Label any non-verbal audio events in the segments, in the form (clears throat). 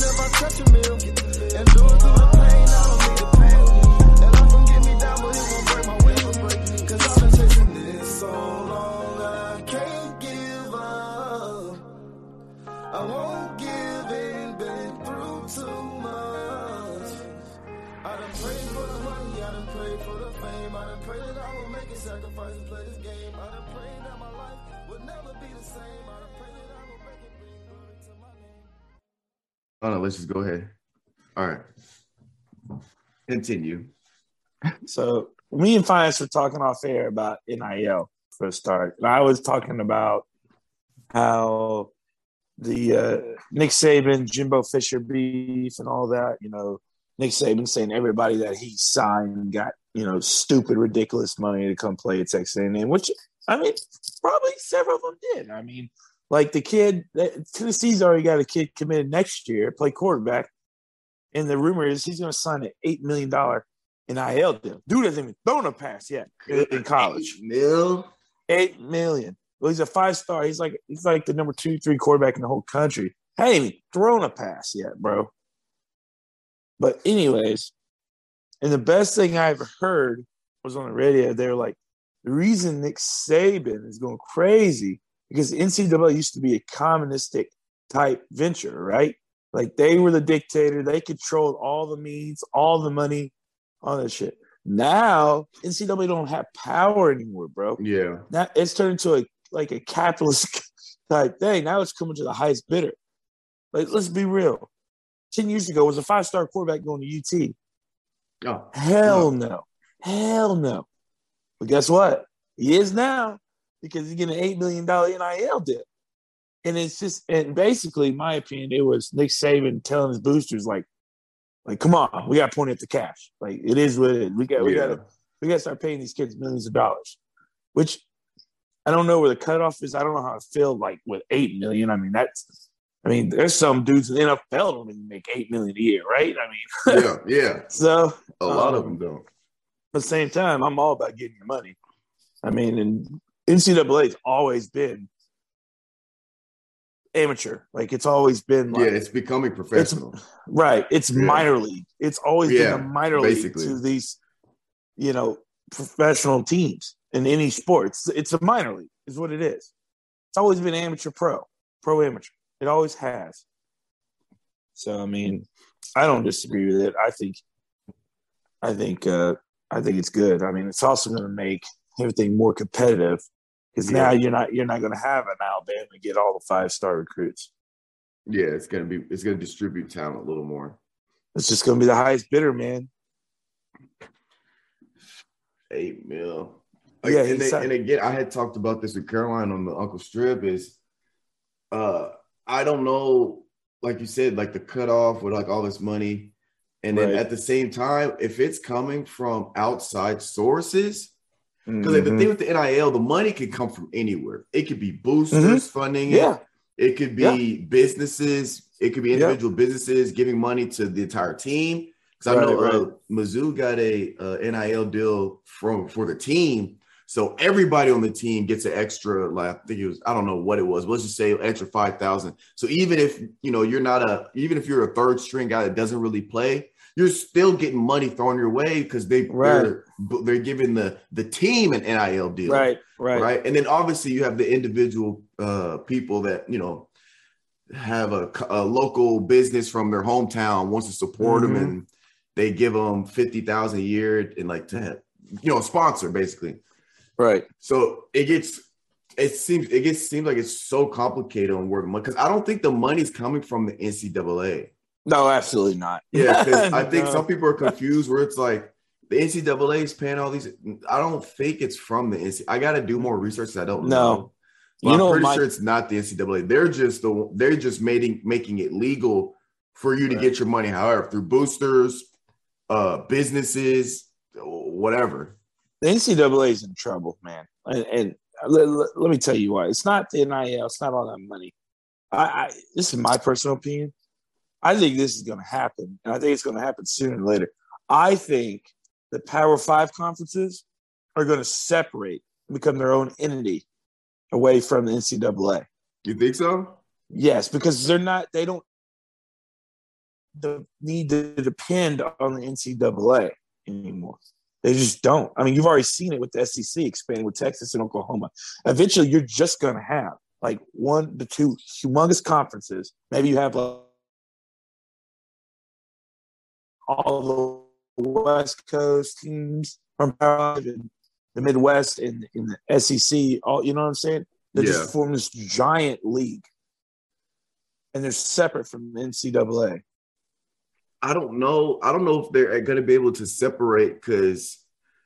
I touch a meal. And do Oh no, let's just go ahead. All right. Continue. So me and Finance were talking off air about NIL for a start. And I was talking about how the uh, Nick Saban, Jimbo Fisher beef and all that, you know, Nick Saban saying everybody that he signed got, you know, stupid, ridiculous money to come play at Texas A&M, which, I mean, probably several of them did. I mean, like the kid, uh, Tennessee's already got a kid committed next year, play quarterback. And the rumor is he's going to sign an $8 million NIL deal. Dude hasn't even thrown a pass yet in college. Eight Mil. Eight million. Well, he's a five star. He's like he's like the number two, three quarterback in the whole country. Hadn't even thrown a pass yet, bro. But anyways, and the best thing I ever heard was on the radio. They were like, the reason Nick Saban is going crazy because NCAA used to be a communistic type venture, right? Like they were the dictator. They controlled all the means, all the money, all that shit. Now NCAA don't have power anymore, bro. Yeah. Now it's turned into a like a capitalist (laughs) type thing. Now it's coming to the highest bidder. Like, let's be real. Ten years ago, was a five star quarterback going to UT? Oh, Hell no. Hell no. But guess what? He is now because he's getting an eight million dollar NIL deal. And it's just and basically, my opinion, it was Nick Saban telling his boosters like, like, come on, we got to point at the cash. Like it is what it is. We got we Yeah. got to we got to start paying these kids millions of dollars. Which I don't know where the cutoff is. I don't know how I feel like with eight million. I mean, that's I mean, there's some dudes in the NFL don't even make eight million a year, right? I mean, (laughs) yeah, yeah. so A lot of Um, them don't. at the same time, I'm all about getting your money. I mean, and NCAA's always been amateur. Like it's always been like yeah, it's becoming professional. right. It's Yeah. minor league. It's always Yeah, been a minor basically. league to these, you know, professional teams in any sport. It's, it's a minor league, is what it is. It's always been amateur pro, pro amateur. It always has. So I mean, I don't disagree with it. I think, I think, uh, I think it's good. I mean, it's also going to make everything more competitive because now Yeah. you're not you're not going to have an Alabama get all the five star recruits. yeah, it's gonna be it's gonna distribute talent a little more. It's just going to be the highest bidder, man. Eight mil. Yeah, and, he then- signed- and again, I had talked about this with Caroline on the Uncle Strip. Is uh, I don't know, like you said, like the cutoff with like all this money, and then Right. at the same time, if it's coming from outside sources, because like, the thing with the NIL, the money could come from anywhere. It could be boosters funding it. yeah, It could be businesses. It could be Yeah. individual businesses giving money to the entire team. Because I Right, know uh. Mizzou got a uh, NIL deal from for the team, so everybody on the team gets an extra. Like I think it was, I don't know what it was. But let's just say extra five thousand. So even if you know you're not a, even if you're a third string guy that doesn't really play, you're still getting money thrown your way because they Right. they're, they're giving the the team an NIL deal right, right, right. And then obviously you have the individual uh, people that you know have a, a local business from their hometown wants to support them, Mhm. and they give them fifty thousand a year and like to you know sponsor basically. right. So it gets it seems it gets seems like it's so complicated on where money because I don't think the money's coming from the NCAA. No, absolutely not. Yeah, I think (laughs) No. some people are confused where it's like the NCAA is paying all these. I don't think it's from the NCAA. I got to do more research. I don't No. know. But You I'm know, pretty my- sure it's not the NCAA. They're just the they're just making making it legal for you to Right. get your money. However, through boosters, uh, businesses, whatever. the NCAA is in trouble, man. And, and let, let- let me tell you why. It's not the NIL. It's not all that money. I, I this is my personal opinion. I think this is going to happen, and I think it's going to happen sooner or later. I think the Power Five conferences are going to separate, and become their own entity, away from the NCAA. You think so? Yes, because they're not. They don't. need to depend on the NCAA anymore. They just don't. I mean, you've already seen it with the SEC expanding with Texas and Oklahoma. Eventually, you're just going to have like one to two humongous conferences. Maybe you have like all the West Coast teams from Power and the Midwest and in the SEC. All you know what I'm saying? They Yeah. just form this giant league, and they're separate from the NCAA. I don't know. I don't know if they're going to be able to separate because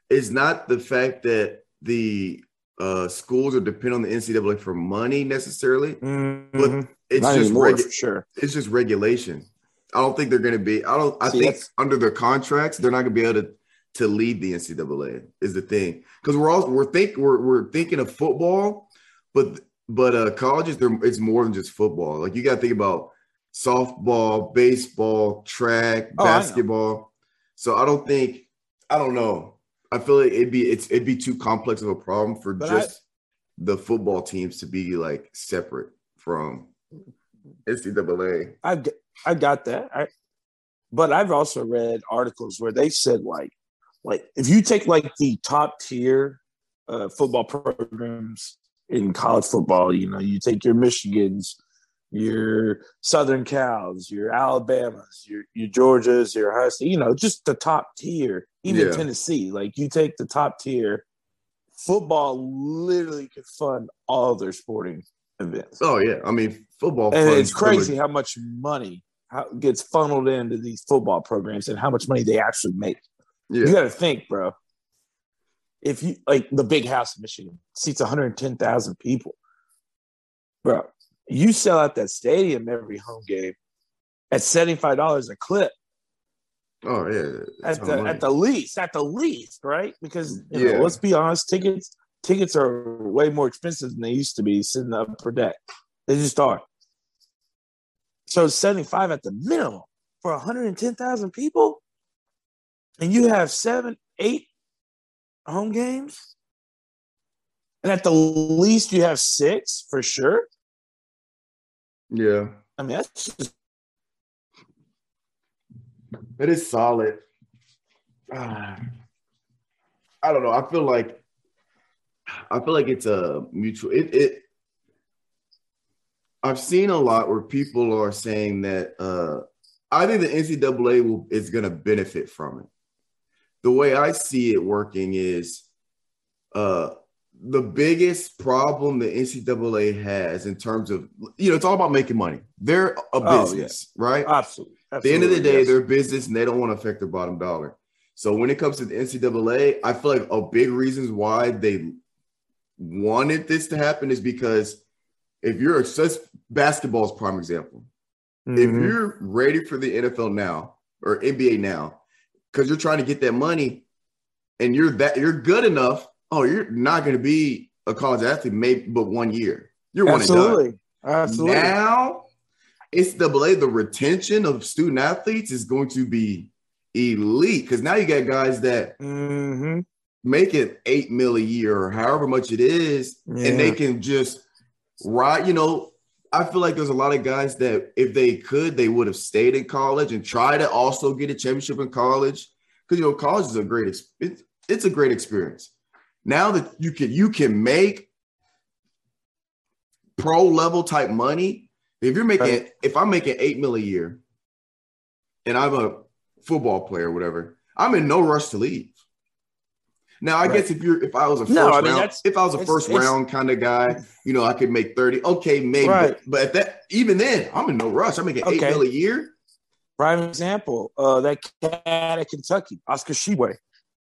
it's not the fact that the uh, schools are dependent on the NCAA for money necessarily. Mhm. It's Not just regu- sure. it's just regulation. I don't think they're going to be. I don't. I See, think under their contracts, they're not going to be able to to lead the NCAA. Is the thing because we're all we're think we're we're thinking of football, but but uh colleges they're it's more than just football. Like you got to think about softball, baseball, track, Oh, I basketball. So I don't think I don't know. I feel like it'd be it's it'd be too complex of a problem for But I- just the football teams to be like separate from NCAA. I I got that. I, but I've also read articles where they said like like if you take like the top tier uh, football programs in college football, you know, you take your Michigans, your Southern Cals, your Alabamas, your your Georgias, your State, you know, just the top tier. Even Yeah. Tennessee, like you take the top tier, football literally could fund all their sporting events. Oh yeah, I mean football. And it's crazy how much money how, gets funneled into these football programs and how much money they actually make. Yeah, You got to think, bro. If you like the big house in Michigan seats 110,000 people, bro, you sell out that stadium every home game at $75 a clip oh yeah. At the, at the least, at the least, right? Because you know, let's be honest, tickets tickets are way more expensive than they used to be sitting up per deck. They just are. So 75 at the minimum for 110,000 people, and you have seven, eight home games, and at the least you have six for sure. yeah, I mean, that's just it is solid. Ah. I don't know. I feel like I feel like it's a mutual. It it. I've seen a lot where people are saying that uh, I think the NCAA will is going to benefit from it. The way I see it working is uh, the biggest problem the NCAA has in terms of you know it's all about making money. They're a Oh, yeah. business, right? absolutely. At the end of the day, yes. they're a business and they don't want to affect their bottom dollar. So when it comes to the NCAA, I feel like a big reasons why they wanted this to happen is because if you're a basketball is prime example. If Mhm. you're ready for the NFL now or NBA now, because you're trying to get that money and you're that you're good enough, oh, you're not going to be a college athlete, maybe but one year. You're one and done. absolutely, absolutely. Now, NCAA, the retention of student athletes is going to be elite because now you got guys that hmm make it eight mil a year or however much it is, and they can just ride. You know, I feel like there's a lot of guys that if they could, they would have stayed in college and try to also get a championship in college because you know college is a great it's, it's a great experience. Now that you can you can make pro level type money. If you're making Right. if I'm making eight mil a year and I'm a football player or whatever, I'm in no rush to leave. Now I Right. guess if you're if I was a first No, I mean, round if I was a first round kind of guy, you know, I could make 30. Okay, maybe. Right. But, but at that even then, I'm in no rush. I'm making eight Okay. mil a year. Prime example, uh, that cat at Kentucky, Oscar Tshiebwe.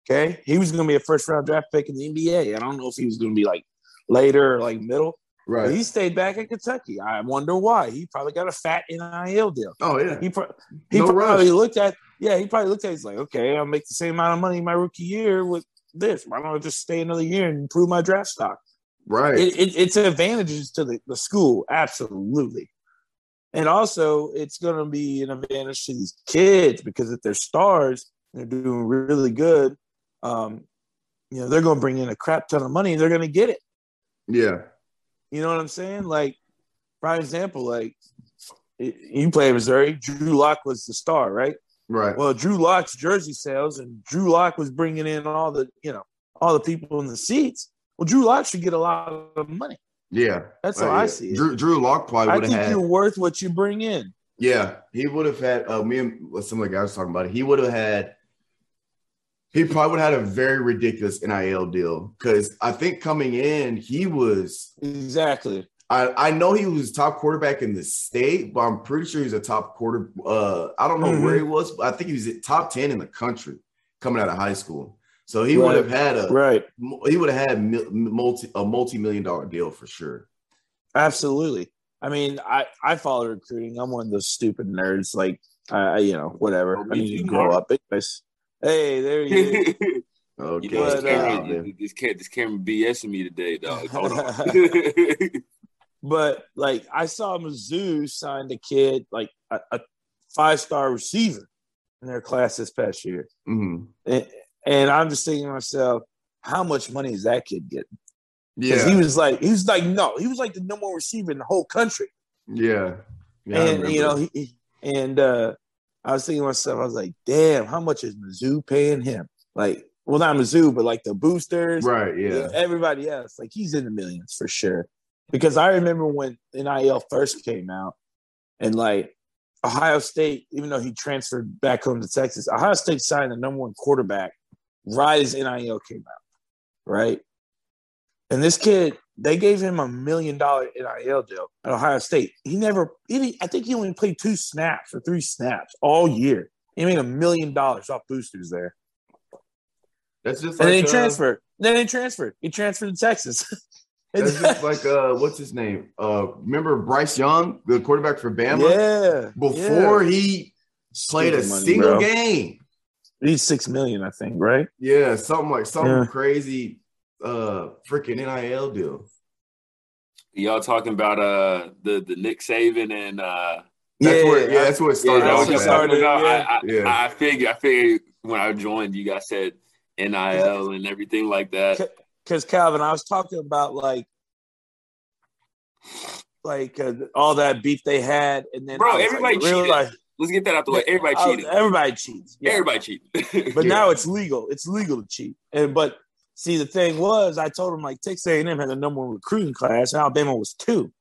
Okay, he was going to be a first round draft pick in the NBA. I don't know if he was going to be like later or like middle. But Right. he stayed back at Kentucky. I wonder why. He probably got a fat NIL deal. oh yeah. He, pro- he No probably rush. looked at, yeah, he probably looked at. it, He's like, okay, I'll make the same amount of money my rookie year with this. Why don't I just stay another year and improve my draft stock? Right. it, it, it's advantages to the, the school, absolutely. And also, it's going to be an advantage to these kids because if they're stars, they're doing really good. Um, you know, they're going to bring in a crap ton of money. They're going to get it. yeah. You know what I'm saying? Like, prime example, like you play Missouri. Drew Lock was the star, right? Right. Well, Drew Lock's jersey sales, and Drew Lock was bringing in all the you know all the people in the seats. Well, Drew Lock should get a lot of money. yeah. That's Uh, how I see it. Drew, Drew Lock probably I would have think you're worth what you bring in. Yeah, he would have had. Uh, me and some of the guys talking about it. He would have had. He probably would have had a very ridiculous NIL deal because I think coming in he was. Exactly. I, I know he was top quarterback in the state, but I'm pretty sure he's a top quarter. Uh, I don't know Mhm. where he was, but I think he was at top ten in the country coming out of high school. So he Right. would have had a Right. he would have had multi a multi million dollar deal for sure. Absolutely. I mean, I I follow recruiting. I'm one of those stupid nerds. Like, I you know whatever. Oh, I me need to grow up. Anyways. Hey, there (laughs) you you is. Okay, know, this But, camera, uh, this, camera, this camera BSing me today, dog. Hold on. (laughs) (laughs) But like, I saw Mizzou signed a kid like a, a five star receiver in their class this past year, Mhm. and, and I'm just thinking to myself, how much money is that kid getting? Because yeah, he was like, he was like, no, he was like the number one receiver in the whole country. yeah, yeah. And you know, he, he- and uh, I was thinking to myself, I was like, damn, how much is Mizzou paying him? Like, well, not Mizzou, but like the boosters, right, yeah, everybody else. Like, he's in the millions for sure. Because I remember when NIL first came out, and like Ohio State, even though he transferred back home to Texas, Ohio State signed the number one quarterback right as NIL came out, right? And this kid, they gave him a million dollar NIL deal at Ohio State. He never, he, I think he only played two snaps or three snaps all year. He made a million dollars off boosters there. that's just And like then he uh, transferred. Then he transferred. He transferred to Texas. (laughs) That's just like uh, what's his name? Uh, remember Bryce Young, the quarterback for Bama? yeah. Before yeah. he played a money, single bro. game. He's six million, I think, right? Yeah, something like something Yeah. crazy, uh, freaking NIL deal. Y'all talking about uh the the Nick Saban and uh That's where, yeah, that's where it yeah, started. that off was what started. no, yeah. I, I, Yeah. I figured I figured when I joined you guys said NIL and everything like that. Because Calvin, I was talking about like, like uh, all that beef they had, and then Bro, everybody like, really, cheated. like, Let's get that out the way. Everybody was- cheated. everybody cheats. Yeah. Everybody cheated. (laughs) but Yeah. now it's legal. It's legal to cheat. And but see, the thing was, I told him like Texas A&M had the number one recruiting class, and Alabama was two.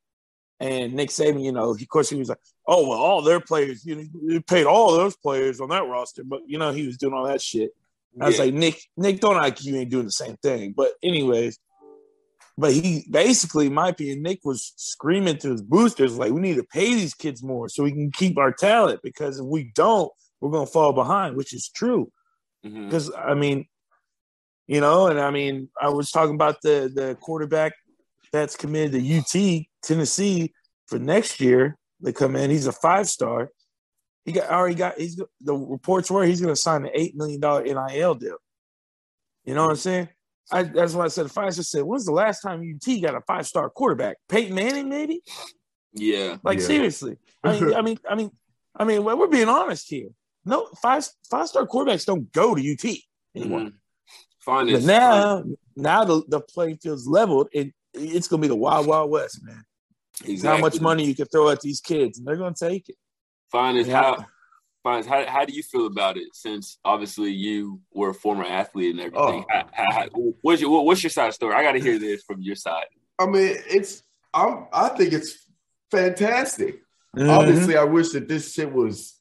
And Nick Saban, you know, he, of course, he was like, "Oh well, all their players, you know, paid all those players on that roster." But you know, he was doing all that shit. I was Yeah. like, Nick, Nick, don't act you ain't doing the same thing. But anyways, but he basically, in my opinion, Nick was screaming to his boosters like, we need to pay these kids more so we can keep our talent because if we don't, we're gonna fall behind, which is true. Mm-hmm. Because I mean, you know, and I mean, I was talking about the the quarterback that's committed to UT Tennessee for next year. They come in, he's a five star. He got already got he's the reports were he's gonna sign an eight million dollar NIL deal. You know what I'm saying? I, that's why I said Pfizer said, when's the last time UT got a five star quarterback? Peyton Manning, maybe? Yeah. Like Yeah. seriously. I mean, I mean, I mean, I mean, well, we're being honest here. No, five five star quarterbacks don't go to UT anymore. Mhm. Fine. But is- now, now the, the playing field's leveled, and it's gonna be the wild, wild west, man. exactly. How much money you can throw at these kids, and they're gonna take it. Fine is Yeah. how. Fine. is How, how do you feel about it? Since obviously you were a former athlete and everything. Oh. How, how, how- what's your what's your side story? I got to hear this from your side. I mean, it's I'm I think it's fantastic. Mm-hmm. Obviously, I wish that this shit was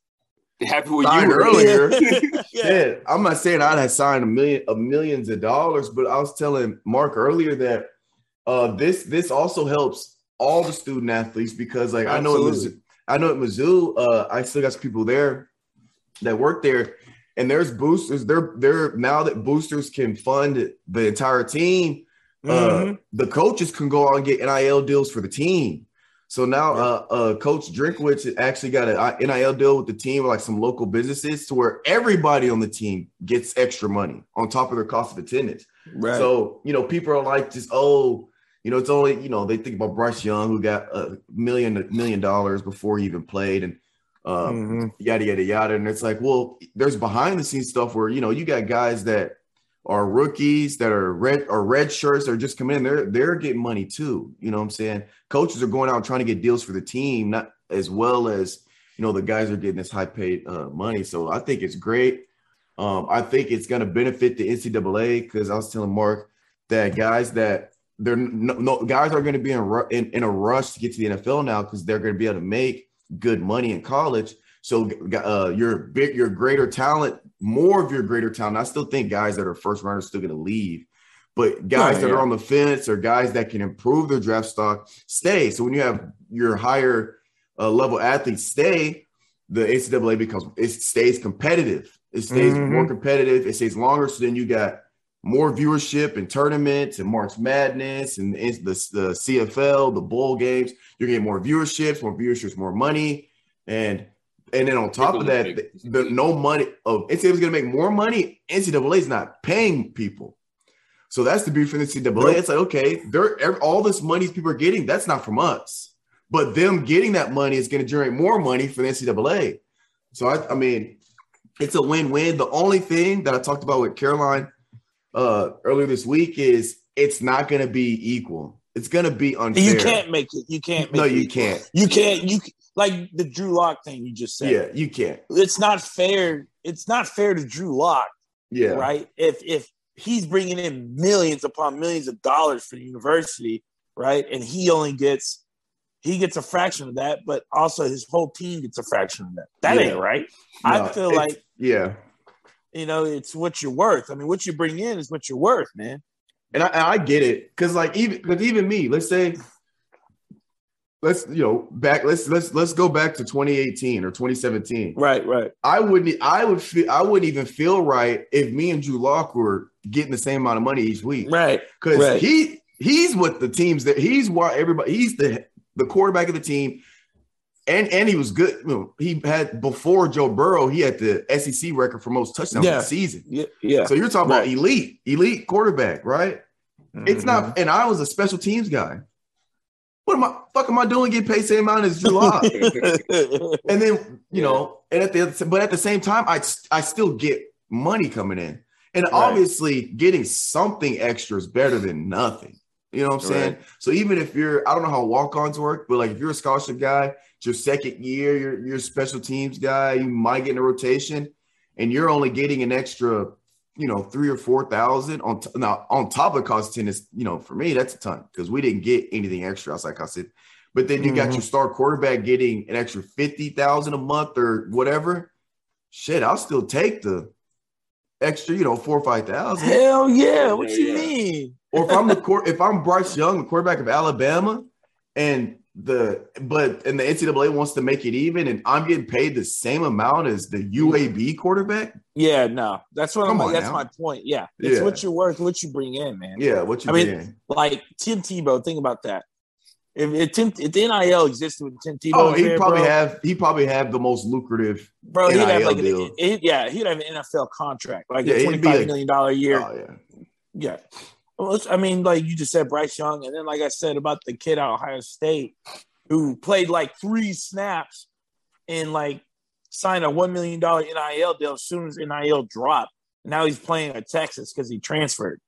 Happy with you earlier. (laughs) (laughs) yeah. Yeah, I'm not saying I'd have signed a million of millions of dollars, but I was telling Mark earlier that uh, this this also helps all the student athletes because like I know it Absolutely. I know at Mizzou, uh, I still got some people there that work there, and there's boosters. They're they're now that boosters can fund the entire team. Uh, Mhm. the coaches can go out and get NIL deals for the team. So now, uh, uh, Coach Drinkwitz actually got an NIL deal with the team, like some local businesses, to where everybody on the team gets extra money on top of their cost of attendance. right. So you know, people are like, just oh, you know, it's only you know they think about Bryce Young who got a million dollars before he even played, and um, Mhm. yada yada yada. And it's like, well, there's behind the scenes stuff where you know you got guys that are rookies that are red or red shirts that are just coming in. They're they're getting money too. You know what I'm saying? Coaches are going out trying to get deals for the team, not as well as you know the guys are getting this high paid uh, money. So I think it's great. Um, I think it's going to benefit the NCAA because I was telling Mark that guys that they're no, no guys are going to be in, ru- in in a rush to get to the NFL now because they're going to be able to make good money in college. So uh, your big, your greater talent, more of your greater talent. I still think guys that are first rounders still going to leave, but guys Oh, that yeah. are on the fence or guys that can improve their draft stock stay. So when you have your higher uh, level athletes stay, the NCAA becomes it stays competitive. It stays Mhm. more competitive. It stays longer. So then you got more viewership and tournaments and March Madness and the, the, CFL, the bowl games. You're getting more viewerships, more viewerships, more money, and and then on top of that, the, the no money. of NCAA is going to make more money. NCAA is not paying people, so that's the beauty for the NCAA. Nope. It's like okay, they're all this money people are getting. That's not from us, but them getting that money is going to generate more money for the NCAA. So I, I mean, it's a win-win. The only thing that I talked about with Caroline uh, earlier this week is it's not going to be equal. It's going to be unfair. You can't make it. You can't. Make No, it you equal. can't. You can't. You like the Drew Lock thing you just said. Yeah, you can't. It's not fair. It's not fair to Drew Lock, Yeah, right? If if he's bringing in millions upon millions of dollars for the university, right, and he only gets he gets a fraction of that, but also his whole team gets a fraction of that. That Yeah. ain't right. No, I feel like yeah. You know it's what you're worth. I mean, what you bring in is what you're worth, man. and I, and I get it because like even because even me, let's say, let's you know back let's let's let's go back to 2018 or 2017. Right, right. I wouldn't I would feel I wouldn't even feel right if me and Drew Lock were getting the same amount of money each week Right. because right. he he's what the teams that he's why everybody he's the the quarterback of the team. And, and he was good. You know, he had before Joe Burrow, he had the SEC record for most touchdowns in Yeah. the season. Yeah. yeah. So you're talking about elite, elite quarterback, right? It's Mm-hmm. not, and I was a special teams guy. What am I fuck am I doing Get paid same amount as July, (laughs) and then you know, and at the but at the same time, I I still get money coming in, and Right. obviously getting something extra is better than nothing. You know what I'm saying? So even if you're, I don't know how walk-ons work, but like if you're a scholarship guy, it's your second year, you're you're a special teams guy, you might get in a rotation, and you're only getting an extra, you know, three or four thousand on t- now on top of cost ten is, you know, for me that's a ton because we didn't get anything extra outside cost ten. But then you got Mhm. your star quarterback getting an extra fifty thousand a month or whatever. Shit, I'll still take the extra, you know, four or five thousand. Hell yeah! What Yeah, you yeah. mean? Or if I'm the (laughs) court, if I'm Bryce Young, the quarterback of Alabama, and the but and the NCAA wants to make it even, and I'm getting paid the same amount as the UAB quarterback. Yeah, no, that's what Come I'm. That's now. my point. Yeah, it's Yeah. what you're worth, what you bring in, man. Yeah, what you I mean, getting? like Tim Tebow. Think about that. If, if Tim, if the NIL existed with Tim Tebow, Oh, he probably bro, have he probably have the most lucrative. bro, he'd have NIL like, deal. an, yeah, he'd have an NFL contract, like Yeah, a twenty five million dollar a year. Oh yeah, Yeah. I mean, like you just said, Bryce Young, and then like I said about the kid out of Ohio State who played like three snaps and like signed a one million dollar NIL deal as soon as NIL dropped. Now he's playing at Texas because he transferred.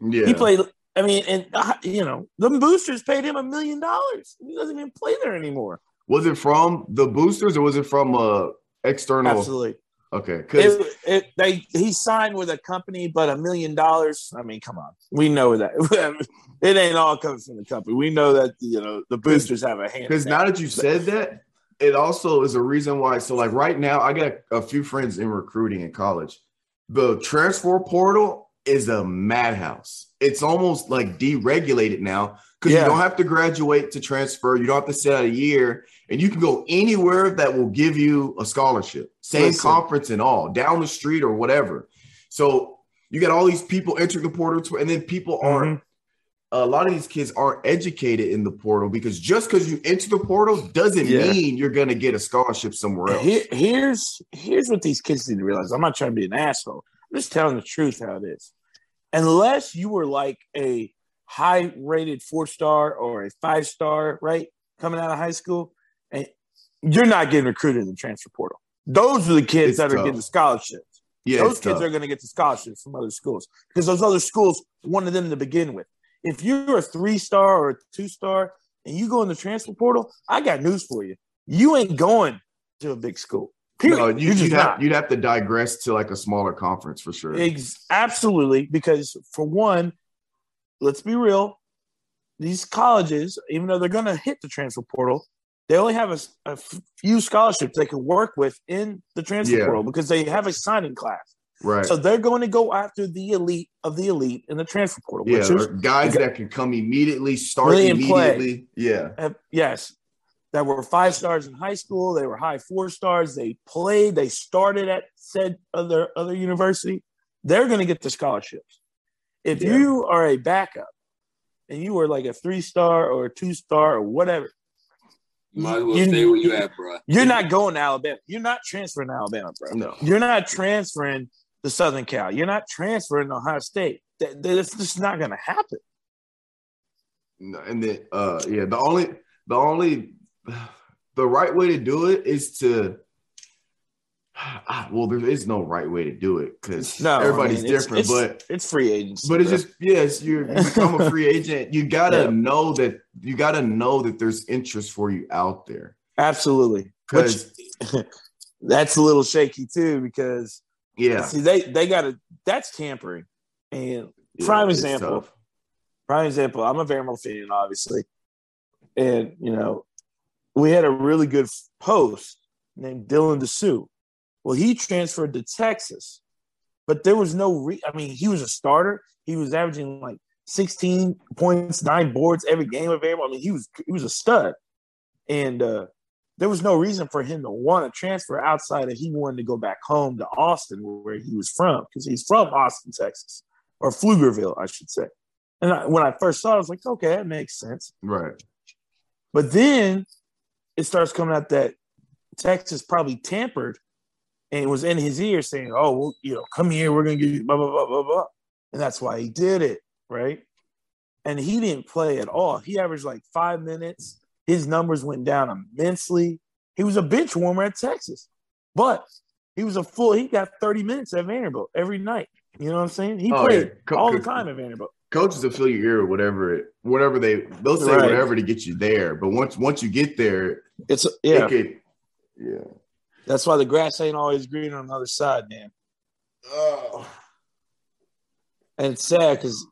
yeah. He played. I mean, and uh, you know, the boosters paid him a million dollars. He doesn't even play there anymore. Was it from the boosters or was it from uh external? Absolutely. Okay, because they he signed with a company, but a million dollars. I mean, come on, we know that (laughs) it ain't all coming from the company. We know that you know the boosters have a hand. Because now that you said that, it also is a reason why. So, like right now, I got a few friends in recruiting in college. The transfer portal is a madhouse. It's almost like deregulated now because Yeah. you don't have to graduate to transfer. You don't have to sit out a year, and you can go anywhere that will give you a scholarship, same Listen. conference and all, down the street or whatever. So you got all these people entering the portal, and then people aren't Mhm. a lot of these kids aren't educated in the portal because just because you enter the portal doesn't Yeah. mean you're going to get a scholarship somewhere else. Here, here's here's what these kids need to realize. I'm not trying to be an asshole. I'm just telling the truth how it is. Unless you were like a high rated four star or a five star, right, coming out of high school, and you're not getting recruited in the transfer portal. Those are the kids It's that are tough. getting scholarships. Yeah, those kids tough. are going to get the scholarships from other schools because those other schools wanted them to begin with. If you're a three star or a two star and you go in the transfer portal, I got news for you. You ain't going to a big school. Period. No, you, you'd, have, you'd have to digress to like a smaller conference for sure. Ex- absolutely, because for one, let's be real, these colleges, even though they're going to hit the transfer portal, they only have a few scholarships they can work with in the transfer Yeah. portal because they have a signing class. right. So they're going to go after the elite of the elite in the transfer portal. yeah, which is, guys that can come immediately, start Play and play. immediately. Yeah. have- yes, that were five stars in high school. They were high four stars. They played. They started at said other other university. They're going to get the scholarships. If Yeah. you are a backup and you are like a three star or a two star or whatever, You might as well You- stay where you at, bro. you're not going to Alabama. You're not transferring to Alabama, bro. No. You're not transferring to Southern Cal. You're not transferring to Ohio State. That, that's just not going to happen. No, and then uh yeah, the only the only (sighs) the right way to do it is to ah, well, there is no right way to do it because No, I everybody's mean, it's- different, it's- but It's free agency. but it's bro. just yes, you're become a (laughs) free agent. You gotta Yeah. know that you gotta know that there's interest for you out there. absolutely. Because (laughs) that's a little shaky too because yeah, see they they got to that's tampering and yeah, prime example. tough. prime example i'm a Vanderbilt fan obviously and you know we had a really good post named dylan disu well he transferred to texas but there was no re- i mean he was a starter he was averaging like 16 points nine boards every game available. I mean he was he was a stud and uh there was no reason for him to want to transfer outside of he wanted to go back home to Austin, where he was from, because he's from Austin, Texas, or Pflugerville, I should say. And I, when I first saw it, I was like, okay, that makes sense. Right. But then it starts coming out that Texas probably tampered and was in his ear saying, oh, well, you know, come here, we're going to give you blah, blah, blah, blah, blah. And that's why he did it, right? And he didn't play at all. He averaged like five minutes. His numbers went down immensely. He was a bench warmer at Texas, but he was a full, he got 30 minutes at Vanderbilt every night. You know what I'm saying? He Oh, played yeah. Co- all the time at Vanderbilt. Coaches will fill your ear, or whatever it, whatever they they'll say Right. whatever to get you there. But once once you get there, It's, yeah. it could, yeah. That's why the grass ain't always green on the other side, man. Oh. And it's sad because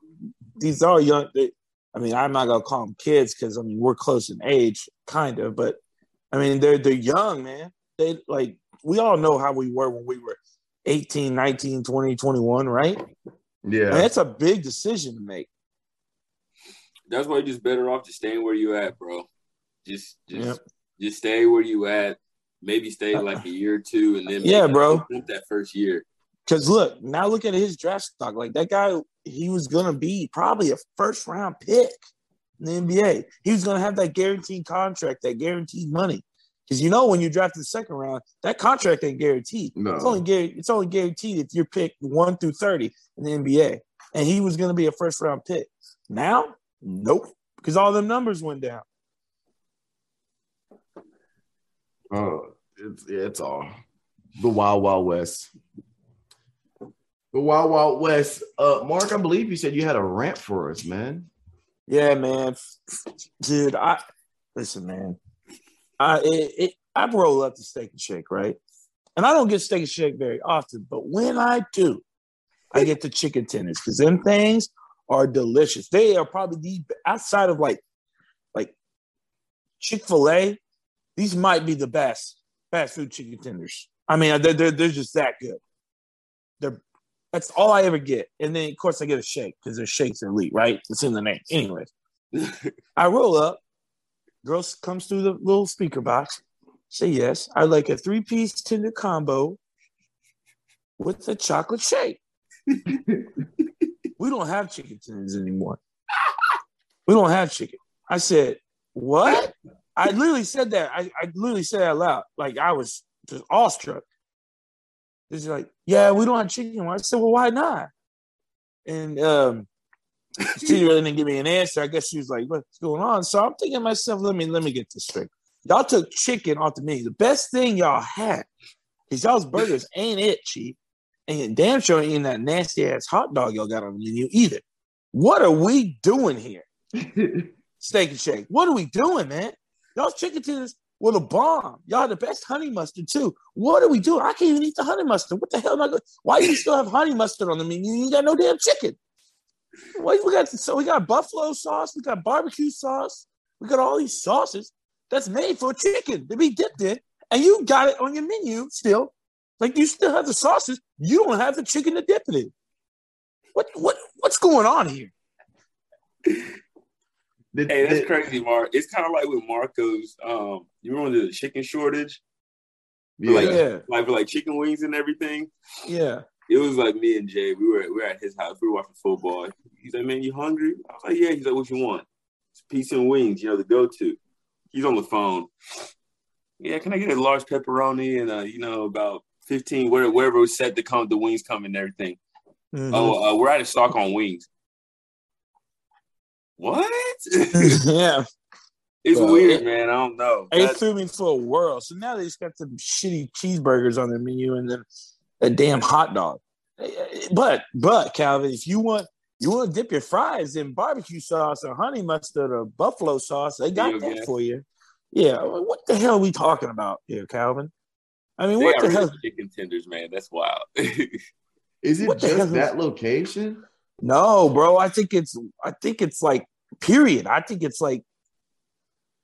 these are young. They, I mean, I'm not gonna call them kids because I mean we're close in age, kind of. But I mean, they're they're young, man. They like we all know how we were when we were 18, 19, 20, 21, right? Yeah. And that's a big decision to make. That's why you're just better off just staying where you at, bro. Just just Yep. just stay where you at. Maybe stay uh, like a year or two, and then Yeah, bro. that first year. Because look, now look at his draft stock. Like that guy, he was gonna be probably a first round pick in the NBA. He was gonna have that guaranteed contract, that guaranteed money. Because you know when you draft the second round, that contract ain't guaranteed. No. It's only guaranteed, it's only guaranteed if you're picked one through thirty in the NBA. And he was gonna be a first round pick. Now, nope. Because all the numbers went down. Oh, it's it's all the wild wild west. The wild wild west. Uh, Mark, I believe you said you had a rant for us, man. Yeah, man, dude. I listen, man. I it, it I roll up the steak and shake, right? And I don't get steak and shake very often, but when I do, I get the chicken tenders because them things are delicious. They are probably the outside of like like Chick Fil A. These might be the best fast food chicken tenders. I mean, they're they're, they're just that good. They're that's all I ever get, and then of course I get a shake because their shakes are elite, right? It's in the name. Anyways, (laughs) I roll up. Girl comes through the little speaker box. Say yes. I'd like a three piece tender combo with a chocolate shake. (laughs) we don't have chicken tenders anymore. We don't have chicken. I said, what? I literally said that. I, I literally said that out loud. Like I was just awestruck. She's like, yeah, we don't have chicken. I said, well, why not? And um, (laughs) she really didn't give me an answer. I guess she was like, "What's going on?" So I'm thinking to myself, "Let me let me get this straight. Y'all took chicken off the menu. The best thing y'all had is y'all's burgers (laughs) ain't it, chief. And damn sure ain't that nasty ass hot dog y'all got on the menu either. What are we doing here? (laughs) Steak and Shake. What are we doing, man? Y'all's chicken tenders were the bomb. Y'all the best honey mustard too. What are we doing? I can't even eat the honey mustard. What the hell am I going? Why do you still have honey mustard on the menu? You got no damn chicken. Why we got so we got buffalo sauce, we got barbecue sauce, we got all these sauces that's made for chicken to be dipped in, and you got it on your menu still. Like you still have the sauces, you don't have the chicken to dip it in. What what what's going on here? The- Hey, that's the- crazy, Mark. It's kind of like with Marco's. Um, you remember the chicken shortage, Yeah. Like- Yeah, like for like chicken wings and everything. yeah. It was like me and Jay. We were we were at his house. We were watching football. He's like, "Man, you hungry?" I was like, "Yeah." He's like, "What you want?" It's pizza and wings. You know the go to. He's on the phone. Yeah, can I get a large pepperoni and uh, you know about fifteen whatever wherever was set to come the wings come and everything. Mhm. Oh, uh, we're out of stock on wings. What? (laughs) (laughs) yeah. it's Well, weird, man. I don't know. They That's- threw me for a whirl. So now they just got some shitty cheeseburgers on their menu and then a damn hot dog. But but Calvin, if you want you want to dip your fries in barbecue sauce or honey mustard or buffalo sauce, they got Yeah, that for you. Yeah, what the hell are we talking about here, Calvin? I mean, they what got the rid hell? chicken tenders, man. That's wild. (laughs) Is it What just is- that location? No, bro. I think it's I think it's like period. I think it's like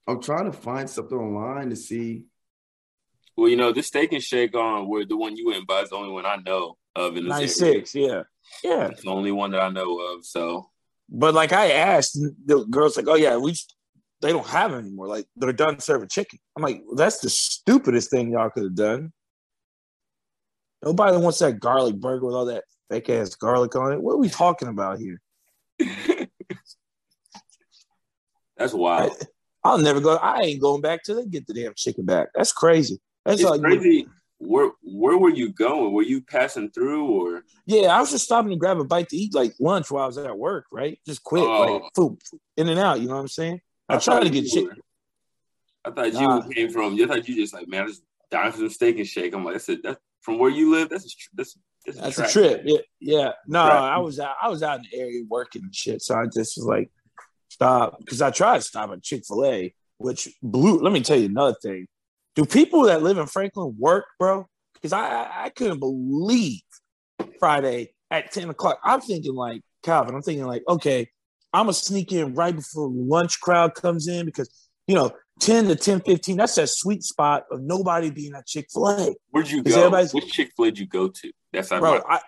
I'm trying to find something online to see. well, you know, this steak and shake um, on where the one you went by is the only one I know of in the ninety area. six. Yeah, yeah. It's the only one that I know of. So But like I asked, the girls like, "Oh yeah, we they don't have it anymore. Like they're done serving chicken." I'm like, "That's the stupidest thing y'all could have done." Nobody wants that garlic burger with all that fake ass garlic on it. What are we talking about here? (laughs) that's wild. I'll never go. I ain't going back till they get the damn chicken back. That's crazy. That's it's like crazy. Where where were you going? Were you passing through or Yeah, I was just stopping to grab a bite to eat like lunch while I was at work, right? Just quick, Oh. like food, in and out. You know what I'm saying? I, I to get you chicken. I thought you Nah. came from. I thought you just like man, I just dying for some steak and shake. I'm like, that's it. That's from where you live. That's a, that's that's, a trip. Yeah, yeah. No, Right. I was out. I was out in the area working and shit. So I just was like, stop because I tried to stop at Chick Fil A, which blew. Let me tell you another thing. Do people that live in Franklin work, bro? Because I, I I couldn't believe Friday at ten o'clock. I'm thinking like Calvin. I'm thinking like, okay, I'm gonna sneak in right before lunch crowd comes in because you know. 10 to 10 15 that's that sweet spot of nobody being at chick-fil-a Where'd you go? Which Chick Fil A did you go to? That's like bro. I,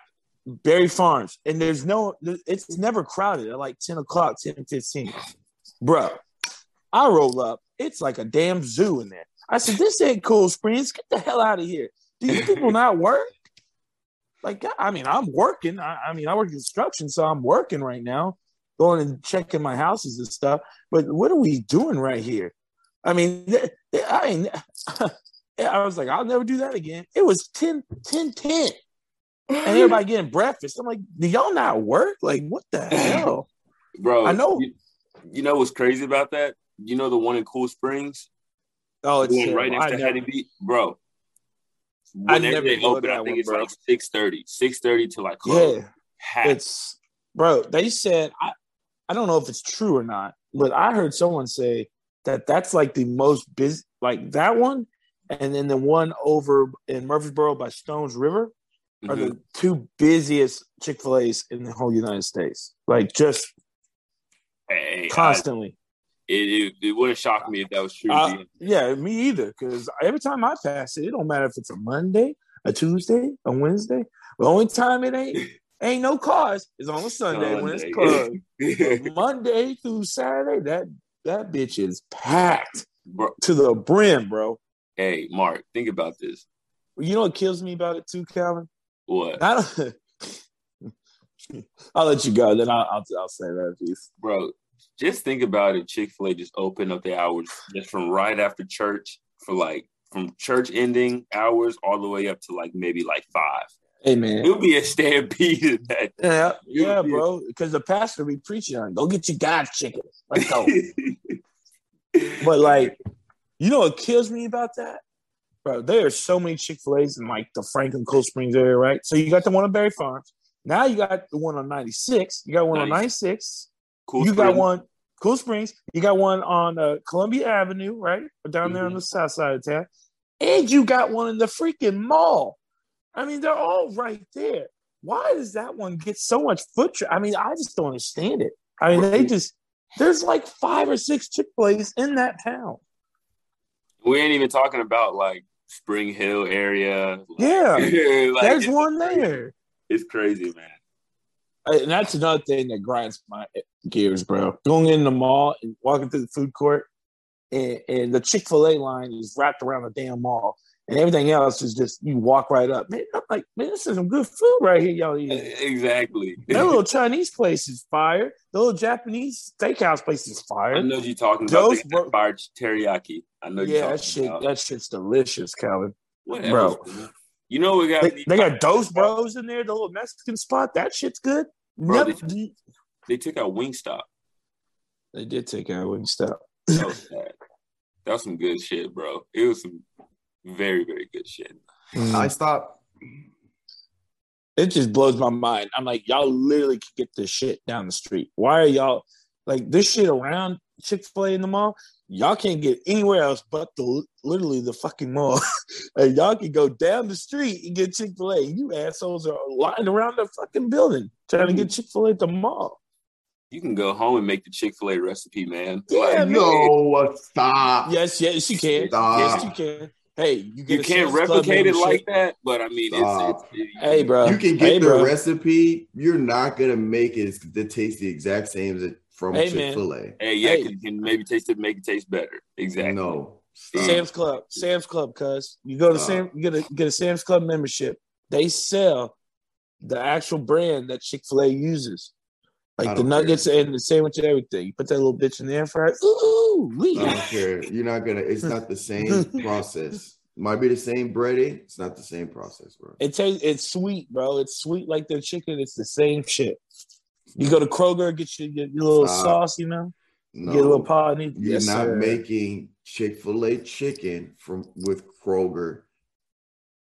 Berry Farms, and there's no, it's never crowded at like 10 o'clock, 10 15. Bro, I roll up, it's like a damn zoo in there. I said, This ain't Cool Springs. Get the hell out of here. Do you people (laughs) not work? Like, I mean, I'm working. I, I mean, I work in construction, so I'm working right now, going and checking my houses and stuff. But what are we doing right here? I mean, th- th- I ain't. (laughs) I was like, I'll never do that again. It was 10, 10, 10 and everybody (laughs) getting breakfast. I'm like, do y'all not work? Like, what the hell? bro. I know. You, you know what's crazy about that? You know the one in Cool Springs, Oh, it's one right terrible. next I to Hattie B, bro. I never they open, I think one, it's bro. like 6.30, 6.30 to like close. Yeah, Packed. it's bro. They said I, I don't know if it's true or not, but I heard someone say that that's like the most busy, like that one, and then the one over in Murfreesboro by Stones River are Mhm. the two busiest Chick Fil A's in the whole United States. Like just Hey, I- constantly. it, it, it wouldn't shock me if that was true. Uh, yeah, me either. Because every time I pass it, it don't matter if it's a Monday, a Tuesday, a Wednesday. The only time it ain't (laughs) ain't no cars is on a Sunday when it's closed. (laughs) Monday through Saturday, that that bitch is packed Bro, to the brim, bro. hey, Mark, think about this. You know what kills me about it too, Calvin? What, I don't. (laughs) I'll let you go. Then I'll I'll, I'll say that piece. bro? Just think about it. Chick Fil A just opened up the hours just from right after church for like from church ending hours all the way up to like maybe like five. Hey man, It'll be a stampede in that. yeah, yeah, Yeah. bro. Because the pastor be preaching on, go get your God's chicken. Let's go. (laughs) But like, you know what kills me about that, bro, there are so many Chick Fil A's in like the Franklin Cool Springs area, right? So you got the one on Berry Farms. Now you got the one on 96. You got one on 96. Cool. you got Springs. one Cool Springs. You got one on uh, Columbia Avenue, right? Down there on Mhm. the south side of town. And you got one in the freaking mall. I mean, they're all right there. Why does that one get so much foot traffic? I mean, I just don't understand it. I mean, they just there's like five or six Chick Fil A's in that town. We ain't even talking about like Spring Hill area. Yeah, (laughs) Like, there's one crazy. there. It's crazy, man. And that's another thing that grinds my gears, bro. Going in the mall and walking through the food court, and, and the Chick Fil A line is wrapped around the damn mall, and everything else is just you walk right up. Man, I'm like, man, this is some good food right here, y'all eating. Exactly. That little Chinese place is fire. The little Japanese steakhouse place is fire. I know you're talking about Those the bro- fire teriyaki. I know you're Yeah, talking that shit, about. that shit's delicious, Calvin. What bro. You know we got They, they got Dos Bros in there, the little Mexican spot. That shit's good. Bro, Never- They took out Wingstop. they did take out Wingstop. That was. That was some good shit, bro. It was some very, very good shit. Mm. I stop. it just blows my mind. I'm like, y'all literally can get this shit down the street. Why are y'all like this shit around Chick Fil A in the mall? Y'all can't get anywhere else but the literally the fucking mall. (laughs) and y'all can go down the street and get Chick Fil A. You assholes are lying around the fucking building trying to get Chick Fil A at the mall. You can go home and make the Chick Fil A recipe, man. Yeah, Like, man. No, stop. Yes, yes, you can. Stop. Yes, you can. Hey, you get you can't replicate it like that, but I mean, Stop. it's, it's Hey, bro. You can get Hey, the bro. recipe. You're not gonna make it the taste the exact same as it from Hey, Chick Fil A. Hey, yeah, Hey. can, can maybe taste it, make it taste better. Exactly. No. Stop. Sam's Club, Sam's Club, cuz you go to Uh. Sam, you get a get a Sam's Club membership. They sell the actual brand that Chick Fil A uses, like the don't nuggets and the sandwich and everything. You put that little bitch in the air fryer. Ooh, we. I don't care. You're not gonna. It's not the same (laughs) process. Might be the same breading. It's not the same process, bro. It tastes. It's sweet, bro. It's sweet like the chicken. It's the same shit. You go to Kroger, get your, your, your little Stop. sauce, you know, No, get a little pod. and- you're Yes, not sir. making Chick Fil A chicken from with Kroger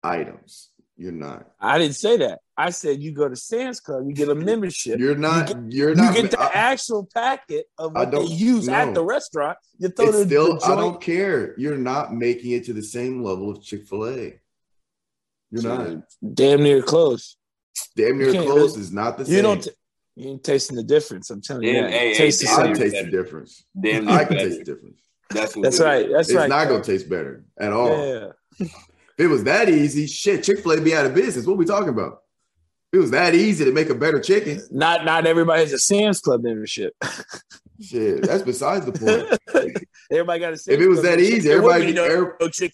items. You're not. I didn't say that. I said you go to Sam's Club, you get a membership. You're not. get- you're not. You get the I- actual packet of what they don't use at the restaurant. You throw it's the, still. the I don't care. You're not making it to the same level of Chick Fil A. You're not. damn near close. Damn near close is not the same. You don't. T- you ain't tasting the difference. I'm telling you. Yeah, that. hey, hey, the I same. can near taste the difference. Damn, I can better. taste the difference. That's what That's right. That's it's right. not gonna taste better at all. Yeah. It was that easy, shit, Chick Fil A be out of business. What we talking about? It was that easy to make a better chicken. Not not everybody has a Sam's Club membership. Shit, that's besides the point. (laughs) everybody got a. Sam's If it was Club that easy, would everybody- be no, every- no chick.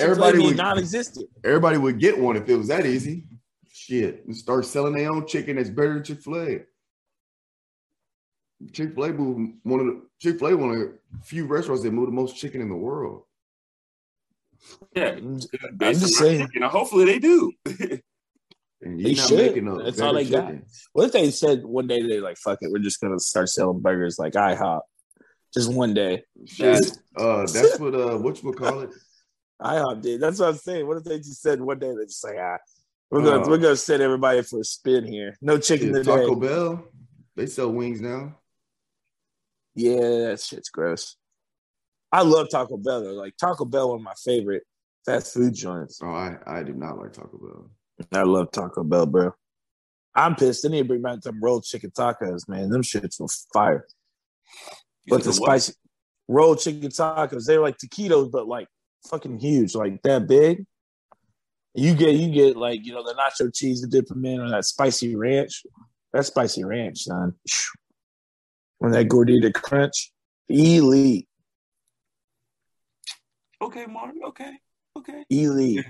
everybody would would- non-existent. Everybody would get one if it was that easy. Shit, and start selling their own chicken that's better than Chick Fil A. Chick Fil A one of the Chick Fil A one of the few restaurants that move the most chicken in the world. Yeah, I'm based I'm on just saying. chicken. Hopefully they do. (laughs) And They you're not should. That's all they got. chicken. What if they said one day they like fuck it, we're just gonna start selling burgers like IHOP, just one day. Shit, (laughs) uh, that's what uh, what you would call it? IHOP did. That's what I'm saying. What if they just said one day they just like ah, we're gonna Oh. we're gonna set everybody for a spin here. No chicken today. Taco Bell, they sell wings now. Yeah, that shit's gross. I love Taco Bell though. Like Taco Bell, one of my favorite fast food joints. Oh, I I do not like Taco Bell. I love Taco Bell, bro. I'm pissed. They need to bring back them rolled chicken tacos, man. Them shits were fire. You But the said what? spicy rolled chicken tacos, they're like taquitos, but like fucking huge, like that big. You get you get like you know the nacho cheese to dip them in, or that spicy ranch. That spicy ranch, son. When that gordita crunch, elite, Okay, Mark. Okay, okay. elite.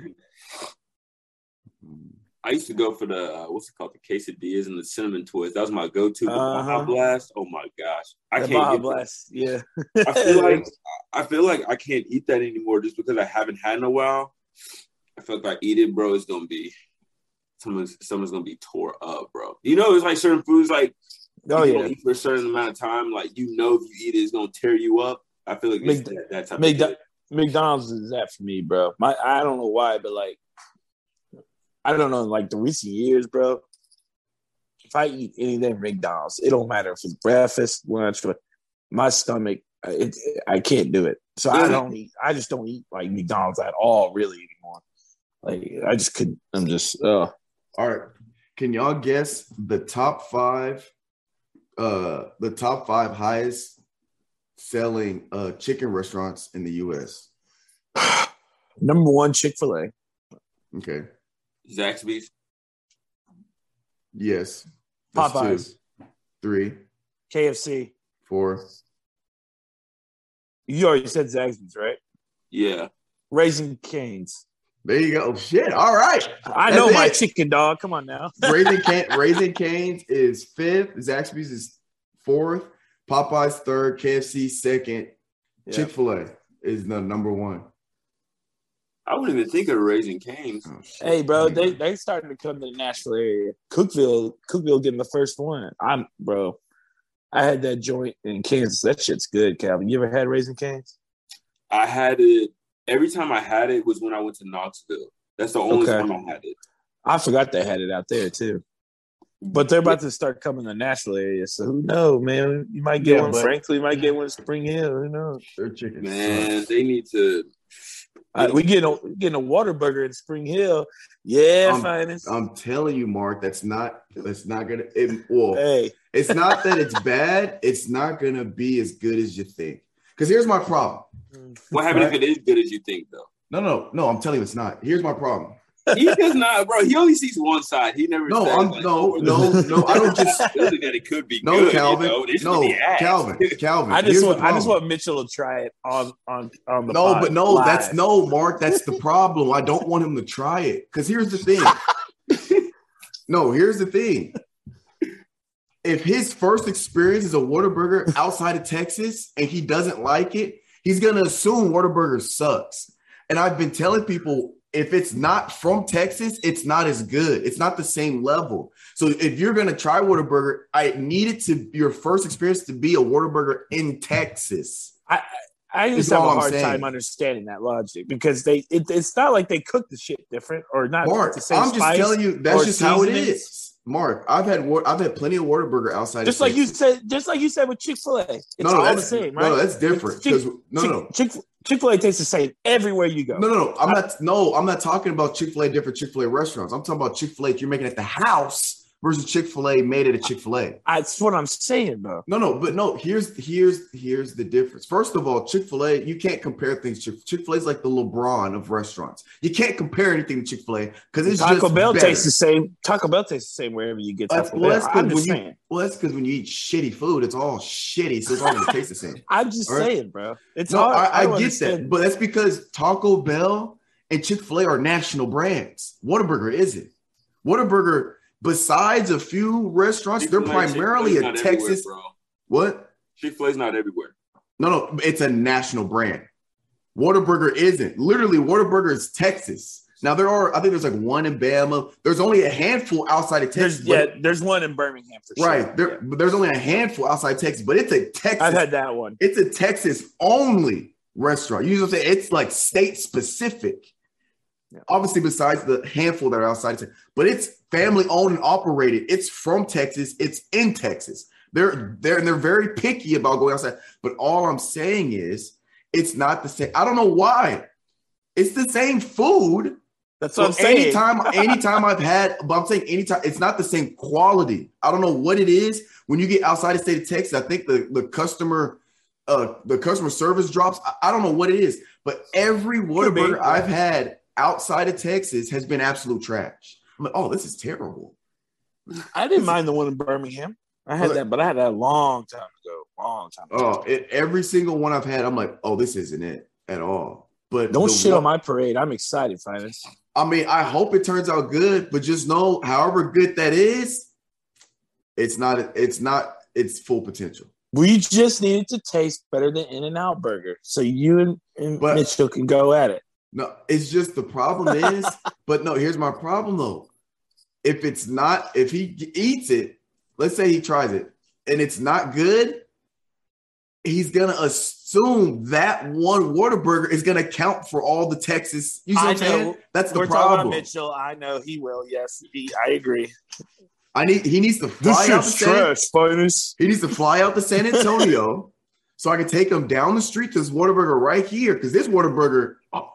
I used to go for the uh, what's it called, the quesadillas and the cinnamon twist. That was my go-to. But Uh-huh. Baja Blast. Oh my gosh, I The can't. Baja get that. Yeah. I feel like (laughs) I feel like I can't eat that anymore just because I haven't had in a while. I feel like if I eat it, bro, it's gonna be someone's someone's gonna be tore up, bro. You know, it's like certain foods like oh you yeah, don't eat for a certain amount of time, like you know if you eat it, it's gonna tear you up. I feel like it's Mc- that, that type McDo- of McDonald's is that for me, bro. My I don't know why, but like I don't know, like the recent years, bro. If I eat anything McDonald's, it don't matter if it's breakfast, lunch, but my stomach, it, I can't do it. So I don't eat. I just don't eat like McDonald's at all, really anymore. Like I just couldn't. I'm just. uh All right. Can y'all guess the top five uh the top five highest selling uh chicken restaurants in the US? (sighs) Number one, Chick Fil A. Okay. Zaxby's. Yes. That's two. Popeyes, Three, KFC. four. You already said Zaxby's, right? Yeah. Raising Canes. There you go. Shit. All right. I That's know my it. chicken dog. Come on now. Raising Can Raising Canes is fifth. Zaxby's is fourth. Popeyes third. KFC second. Yeah. Chick Fil A is the number one. I wouldn't even think of raising canes. Oh. Hey, bro, they they starting to come to the Nashville area. Cookeville, Cookeville getting the first one. I'm, bro. I had that joint in Kansas. That shit's good, Calvin. You ever had Raising Canes? I had it every time I had it was when I went to Knoxville. That's the only Okay. time I had it. I forgot they had it out there too. But they're about to start coming to the Nashville area, so who knows, man? You might get Yeah, one. but- Frankly, you might get one in Spring Hill. Who knows? Their chicken Man, sucks. they need to. We getting a we getting a Whataburger in Spring Hill. Yeah, Um, finest. I'm telling you, Mark, that's not that's not gonna it, well, hey, it's not that it's (laughs) bad, it's not gonna be as good as you think. Because here's my problem. What happens Right. if it is good as you think, though? No, no, no, I'm telling you it's not. Here's my problem. He does not, bro. He only sees one side. He never. No, says, I'm like, no, no, no, I don't just possibility that it could be no, good. Calvin. You know? No, need to ask. Calvin, Calvin. I just want I just want Mitchell to try it on on on the No, pod but no, live. that's no, Mark. That's the problem. I don't want him to try it. Because here's the thing. (laughs) no, here's the thing. If his first experience is a Whataburger outside of Texas and he doesn't like it, he's gonna assume Whataburger sucks. And I've been telling people if it's not from Texas, it's not as good. It's not the same level. So if you're gonna try Whataburger, I need it to your first experience to be a Whataburger in Texas. I Is just have a hard time understanding that logic because they it, it's not like they cook the shit different or not Mark, the same I'm just telling you that's just how it is. Mark, I've had I've had plenty of Whataburger outside. Just like you said, just like you said with Chick Fil A, it's no, no, all the same, right? no, that's different. Chick- Because no, Chick, no, Chick Chick Fil A tastes the same everywhere you go. no, no, no. I'm not. No, I'm not talking about Chick Fil A different Chick Fil A restaurants. I'm talking about Chick Fil A you're making at the house versus Chick Fil A made it a Chick Fil A. That's what I'm saying, bro. No, no, but no. Here's here's here's the difference. First of all, Chick Fil A you can't compare things. To Chick Fil A is like the LeBron of restaurants. You can't compare anything to Chick Fil A because it's Taco just Bell better. tastes the same. Taco Bell tastes the same wherever you get Taco well, Bell. that's 'cause I'm when just you- Well, that's because when you eat shitty food, it's all shitty, so it's all gonna taste the same. (laughs) I'm just right. saying, bro. It's No, hard. I, I, don't get understand. that, but that's because Taco Bell and Chick Fil A are national brands. Whataburger isn't. Whataburger, besides a few restaurants, they're Chick-fil-A, primarily Chick-fil-A's a Texas. What? Chick Fil A's not everywhere. No, no, it's a national brand. Whataburger isn't. Literally, Whataburger is Texas. Now there are, I think there's like one in Bama. There's only a handful outside of Texas. There's, but- yeah, there's one in Birmingham for sure. right. There, but there's only a handful outside Texas, but it's a Texas. I've had that one. it's a Texas only restaurant. You know what I'm saying? it's like state specific. Yeah. Obviously, besides the handful that are outside, of Texas. but it's family owned and operated. It's from Texas. It's in Texas. They're they're and they're very picky about going outside. But all I'm saying is, it's not the same. I don't know why. It's the same food. That's what I'm So saying. anytime, anytime I've had, but I'm saying anytime, it's not the same quality. I don't know what it is. When you get outside the state of Texas, I think the, the customer, uh, the customer service drops. I, I don't know what it is, but every. Whataburger I've had outside of Texas has been absolute trash. I'm like, oh, this is terrible. I didn't mind the one in Birmingham. I had that, but I had that a long time ago. Long time ago. Oh, it, every single one I've had, I'm like, oh, this isn't it at all. But Don't shit one- on my parade. I'm excited, finest. I mean, I hope it turns out good, but just know, however good that is, it's not. It's not. It's full potential. We just needed to taste better than In and Out Burger, so you and, and But- Mitchell can go at it. No, it's just the problem is. (laughs) but no, here's my problem though. If it's not, if he eats it, let's say he tries it and it's not good, he's gonna assume that one Whataburger is gonna count for all the Texas. You see what I I'm saying? That's the We're talking problem. about Mitchell. I know he will. Yes, he, I agree. I need he needs to fly out to San, he needs to fly out to San Antonio so I can take him down the street to this Whataburger right here because this Whataburger, oh,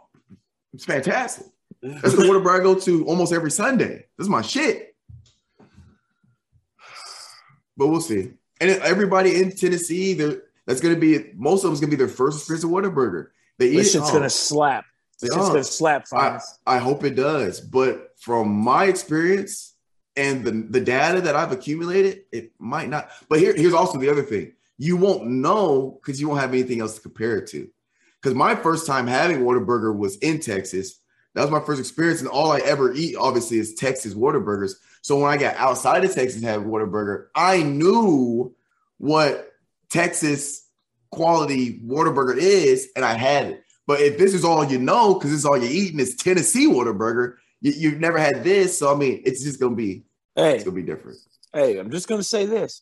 it's fantastic. That's the Whataburger I go to almost every Sunday. This is my shit. But we'll see. And everybody in Tennessee, they're- that's going to be most of them's going to be their first experience of Whataburger. They eat This shit's oh, gonna slap. This They shit's gonna slap. I, I hope it does. But from my experience and the, the data that I've accumulated, it might not. But here, here's also the other thing. You won't know because you won't have anything else to compare it to. Because my first time having Whataburger was in Texas. That was my first experience, and all I ever eat, obviously, is Texas Whataburgers. So when I got outside of Texas and had Whataburger, I knew what Texas quality Whataburger is, and I had it. But if this is all you know, because this is all you're eating is Tennessee Whataburger, you, you've never had this. So I mean, it's just gonna be hey, it's gonna be different. hey, I'm just gonna say this.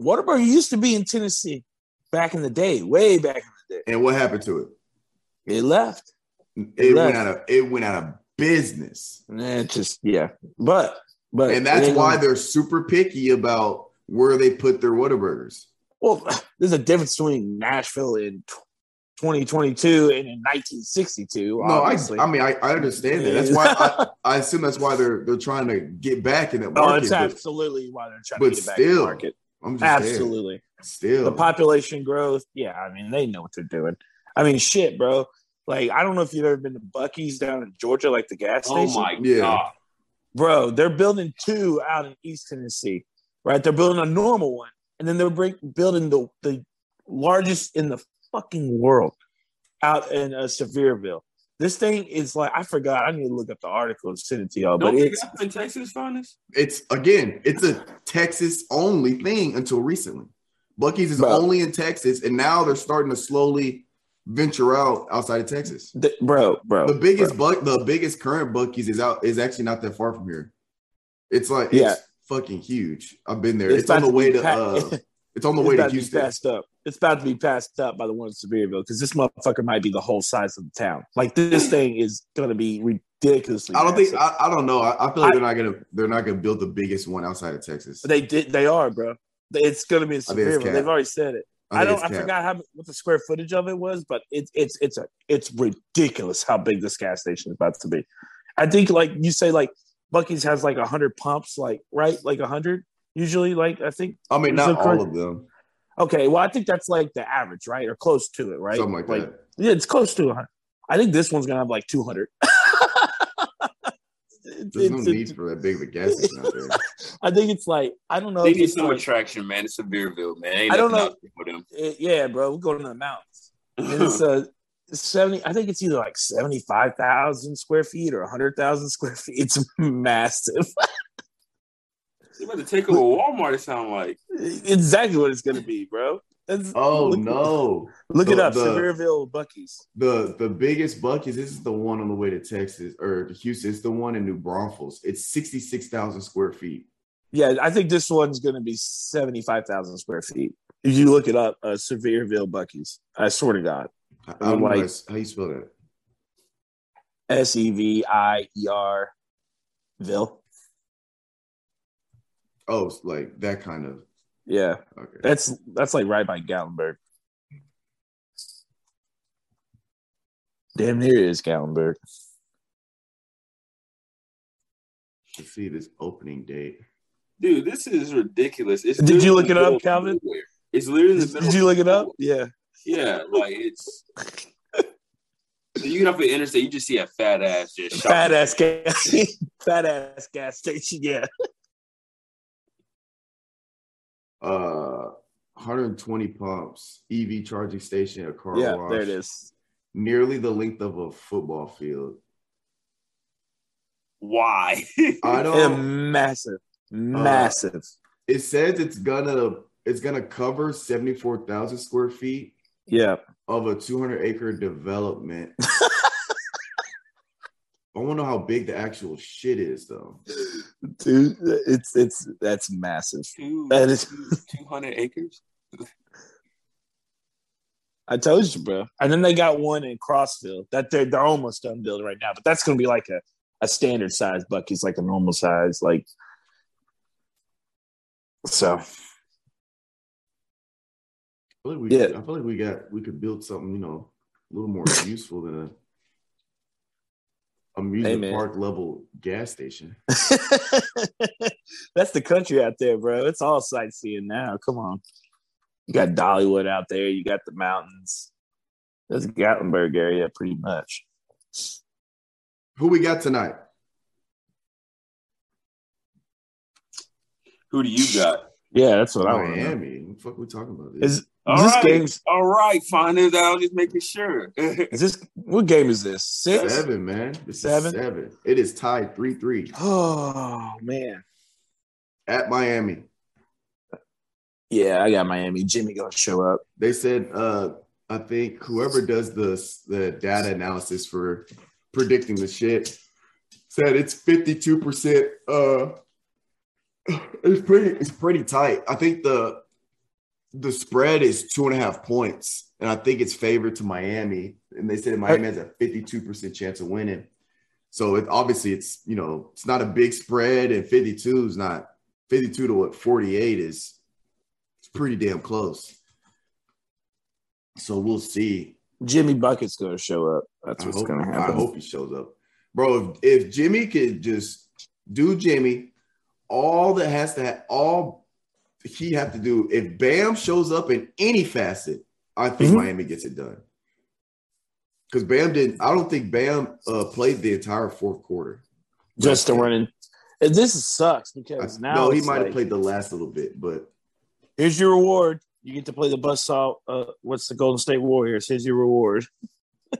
Whataburger used to be in Tennessee back in the day, way back in And what happened to it? It left. It left. went out of it went out of business. And it just yeah. But but And that's why gonna- they're super picky about where they put their Whataburgers. well, (laughs) there's a difference between Nashville in 2022 and in 1962. No, I, obviously. I mean I, I understand that. That's why I, (laughs) I assume that's why they're they're trying to get back in that Oh, market. it's but absolutely why they're trying to get back in the still, market. I'm just saying, Absolutely. Still The population growth, yeah, I mean, they know what they're doing. I mean, shit, bro. Like, I don't know if you've ever been to Buc-ee's down in Georgia, like the gas station. Oh my Yeah. god. Bro, they're building two out in East Tennessee, right? They're building a normal one, and then they're break, building the, the largest in the fucking world out in uh, Sevierville. This thing is like, I forgot. I need to look up the article and send it to y'all, Don't but you in Texas, finest? it's again, it's a Texas only thing until recently. Buc-ee's is Bro. only in Texas, and now they're starting to slowly venture out outside of Texas. th- bro, bro. The biggest bro. buck, the biggest current Buc-ee's is out is actually not that far from here. It's like Yeah. it's fucking huge. I've been there. It's It's, on the to way to pa- uh, (laughs) it's on the It's way to to Houston. passed up. It's about to be passed up by the one in Sevierville because this motherfucker might be the whole size of the town. Like this (clears throat) thing is going to be ridiculously. I don't think. I, I don't know. I, I feel like I- they're not gonna they're not gonna build the biggest one outside of Texas. they did. They are, bro. It's going to be severe. I Sevierville. cap. They've already said it. I, think don't. I forgot how what the square footage of it was, but it's it's it's a it's ridiculous how big this gas station is about to be. I think like you say, like Buc-ee's has like hundred pumps, like right, like hundred usually. Like I think. I mean, not all of them. Okay, well I think that's like the average, right, or close to it, right? Something like, that. Yeah, it's close to 100. I think this one's gonna have like 200. (laughs) It's- There's no it's- need for that big of a gas station out there. (laughs) I think it's like I don't know. They need it's some like, attraction, man. It's Sevierville, man. Ain't I don't know. out them. eh, yeah, bro. We're going to the mountains. And it's (laughs) a 70. I think it's either like 75,000 square feet or 100,000 square feet. It's (laughs) massive. They about to take over Walmart. It sound like. exactly what it's gonna be, bro. That's, Oh look, no. Look it up. the- Sevierville Buc-ee's. The the biggest Buc-ee's, this is the one on the way to Texas or to Houston. It's the one in New Braunfels. It's 66,000 square feet. Yeah, I think this one's gonna be 75,000 square feet. If you look it up, uh, Sevierville Buc-ee's. I swear to God. I I don't Like- how, how you spell that. S E V I E R Ville. Oh, like that kind of Yeah, okay. that's that's like right by Gatlinburg. Damn near is Gatlinburg. Let's see this opening date. Dude, this is ridiculous. It's Did you look it up, Calvin? nowhere. It's literally the Did, middle. did you look it up? Yeah. Yeah, like it's. (laughs) So you get off the interstate, you just see a fat ass just Fat ass gas, (laughs) fat ass gas station. Yeah. Uh 120 pumps, EV charging station, a car Yeah, wash. there it is. Nearly the length of a football field. Why? I (laughs) don't massive, massive. it says it's gonna it's gonna cover 74,000 square feet yeah. of a 200 acre development. (laughs) I want to know how big the actual shit is though. Dude, it's it's that's massive. Two, That is- two hundred acres. I told you, bro. And then they got one in Crossville that they're they're almost done building right now, but that's gonna be like a, a standard size Buc-ee's, like a normal size, like so. I feel like we, Yeah. I feel like we got we could build something, you know, a little more (laughs) useful than a amusement man. park level gas station. (laughs) That's the country out there, bro. It's all sightseeing now. Come on. You got Dollywood out there. You got the mountains. That's Gatlinburg area, pretty much. Who we got tonight? Who do you got? Yeah, that's what I want. Miami. What the fuck we talking about? This? Is, is All this right. game's All right, finders. I'll just making sure. (laughs) is this what game is this? Six? seven, man. This Seven? is seven. It is tied three three Oh man. at Miami. Yeah, I got Miami. Jimmy gonna show up. They said, uh, I think whoever does the the data analysis for predicting the shit said it's fifty two percent. Uh, (sighs) it's pretty. It's pretty tight. I think the the spread is two and a half points, and I think it's favored to Miami. And they said Miami has a fifty two percent chance of winning. So it obviously it's you know it's not a big spread, and fifty two is not fifty two to what forty eight is. It's pretty damn close. So we'll see. Jimmy Bucket's gonna show up. That's what's hope, gonna happen. I hope he shows up, bro. If, if Jimmy could just do Jimmy, all that has to ha- all he have to do. If Bam shows up in any facet, I think Mhm. Miami gets it done. Because Bam didn't. I don't think Bam uh, played the entire fourth quarter. Just to That's it. run in. And This sucks I- because now no, he might have like, played the last little bit, but Here's your reward. You get to play the buzzsaw. Uh, what's the Golden State Warriors? Here's your reward. (laughs)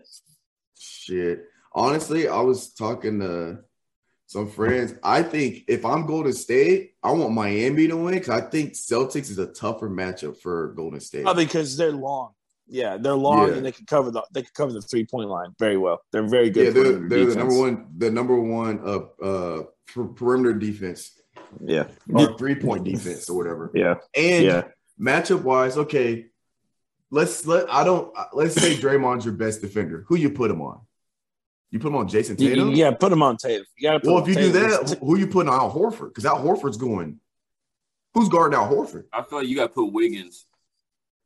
Shit. Honestly, I was talking to some friends. I think if I'm Golden State, I want Miami to win because I think Celtics is a tougher matchup for Golden State. Oh, because they're long. Yeah, they're long Yeah. and they can cover the they can cover the three point line very well. They're very good. yeah, they're, they're the number one, the number one uh uh perimeter defense Yeah, or three point defense or whatever. yeah, And yeah. matchup wise, okay. Let's let I don't let's say Draymond's your best defender. Who you put him on? You put him on Jayson Tatum? Yeah, put them on Tatum. You gotta. Put Well, if you on do that, who are you putting on Al Horford? Because Al Horford's going. Who's guarding Al Horford I feel like you got to put Wiggins.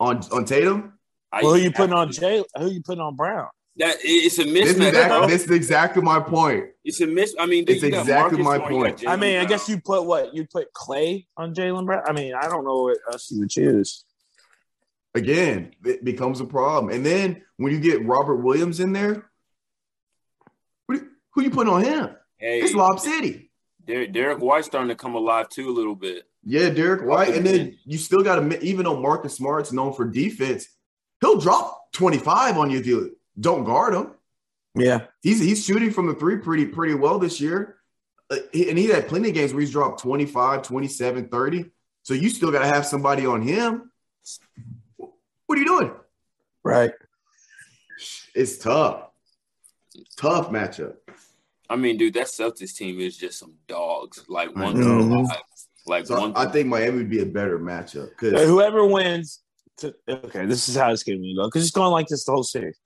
on on Tatum? Well, who you putting on Jay? Who are you putting on Brown? That it's a This is, mismatch. exactly, this is exactly my point. It's a miss. I mean, It's exactly my Smart, point. I mean, I guess you put what you put Klay on Jaylen Brown. I mean, I don't know what else you would choose. Again, it becomes a problem. And then when you get Robert Williams in there, who, who you putting on him? Hey, It's Lob City. Derrick, Derrick White's starting to come alive too a little bit. Yeah, Derrick White. And then you still got to, even though Marcus Smart's known for defense, he'll drop 25 on you if you don't guard him. Yeah, He's he's shooting from the three pretty pretty well this year. Uh, he- and he had plenty of games where he's dropped 25, 27, 30. So you still got to have somebody on him. What are you doing? right. It's tough. Tough matchup. I mean, dude, that Celtics team is just some dogs. Like one know. through mm-hmm. five. Like So one. I think Miami would be a better matchup because Whoever wins, to, okay, this is how this game will go because it's going like this the whole series.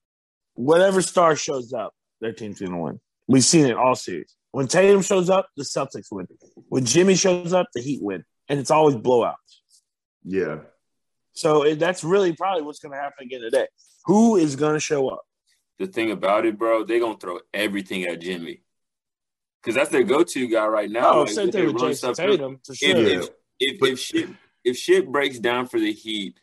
Whatever star shows up, their team's going to win. We've seen it all series. When Tatum shows up, the Celtics win. When Jimmy shows up, the Heat win, and it's always blowouts. yeah, So it, that's really probably what's going to happen again today. Who is going to show up? the thing about it, bro, they're gonna throw everything at Jimmy. Cause that's their go-to guy right now. Oh, Like, same if thing with run Jayson Tatum for If, sure. Yeah. if, if, But- if shit if shit breaks down for the Heat,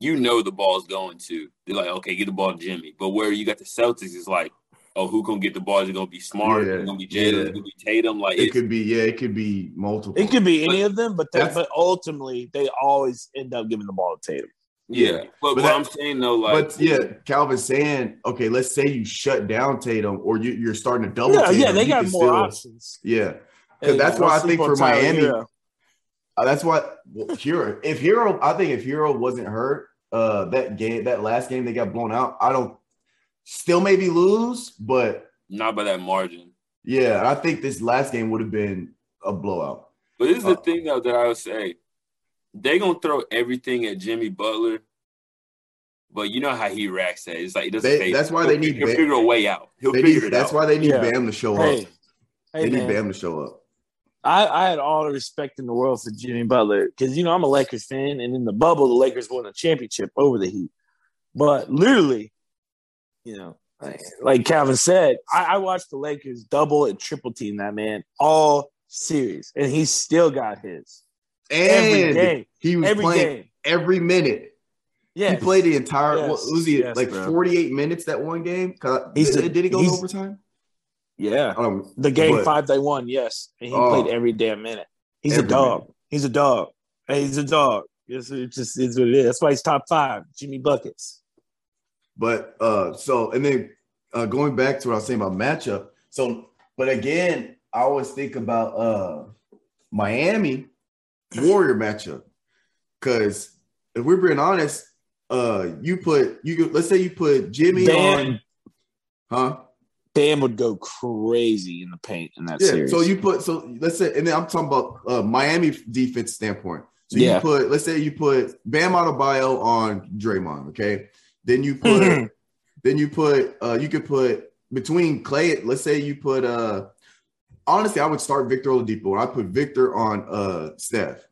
you know the ball's going to. They're like, okay, get the ball to Jimmy. But where you got the Celtics is like, oh, who gonna get the ball? Is it gonna be Smart? Yeah. Is it gonna be Jaylen? Is Yeah. it gonna be Tatum? Like it it, could be. Yeah, it could be multiple. It could be any of them, but they, That's- but ultimately they always end up giving the ball to Tatum. Yeah. Yeah. But, But what that- I'm saying though, like but yeah, Calvin's saying, okay, let's say you shut down Tatum or you, you're starting to double. Yeah, Tatum, yeah, they got more still- options. Yeah, 'Cause Hey, that's don't why I think on for Tyler Miami, Herro. Uh, that's what well, Herro. If Herro, I think if Herro wasn't hurt, uh, that game, that last game they got blown out. I don't. Still maybe lose, but not by that margin. yeah, I think this last game would have been a blowout. But this is the Uh, thing though that I would say. They gonna throw everything at Jimmy Butler. But you know how he reacts that. It's like it doesn't. They- that's why He'll they need He'll Bam- figure a way out. He'll They figure need, it that's out. why they need Yeah. Bam to show Hey, up. hey They need Bam to show up. I, I had all the respect in the world for Jimmy Butler because you know I'm a Lakers fan, and in the bubble, the Lakers won a championship over the Heat. But literally, you know, like, like Calvin said, I, I watched the Lakers double and triple team that man all series, and he still got his every And game, he was every playing game. every minute. Yeah, He played the entire. Yes. What was he Yes, like? bro. Forty-eight minutes that one game? He's did, did he go overtime? Yeah, Um, the game but- five they won. Yes, and he Oh. played every damn minute. He's a dog. minute. He's a dog. Hey, he's a dog. It's, it just is what it is. That's why he's top five. Jimmy buckets. But uh, so and then uh, going back to what I was saying about matchup. So, but again, I always think about uh Miami Warrior matchup because if we're being honest, uh, you put you let's say you put Jimmy on, huh? Bam would go crazy in the paint in that Yeah. series. So you put so let's say, and then I'm talking about uh, Miami defense standpoint. So Yeah. you put let's say you put Bam Adebayo on Draymond, okay? Then you put (laughs) then you put uh you could put between Klay. Let's say you put uh honestly, I would start Victor Oladipo. I put Victor on uh Steph.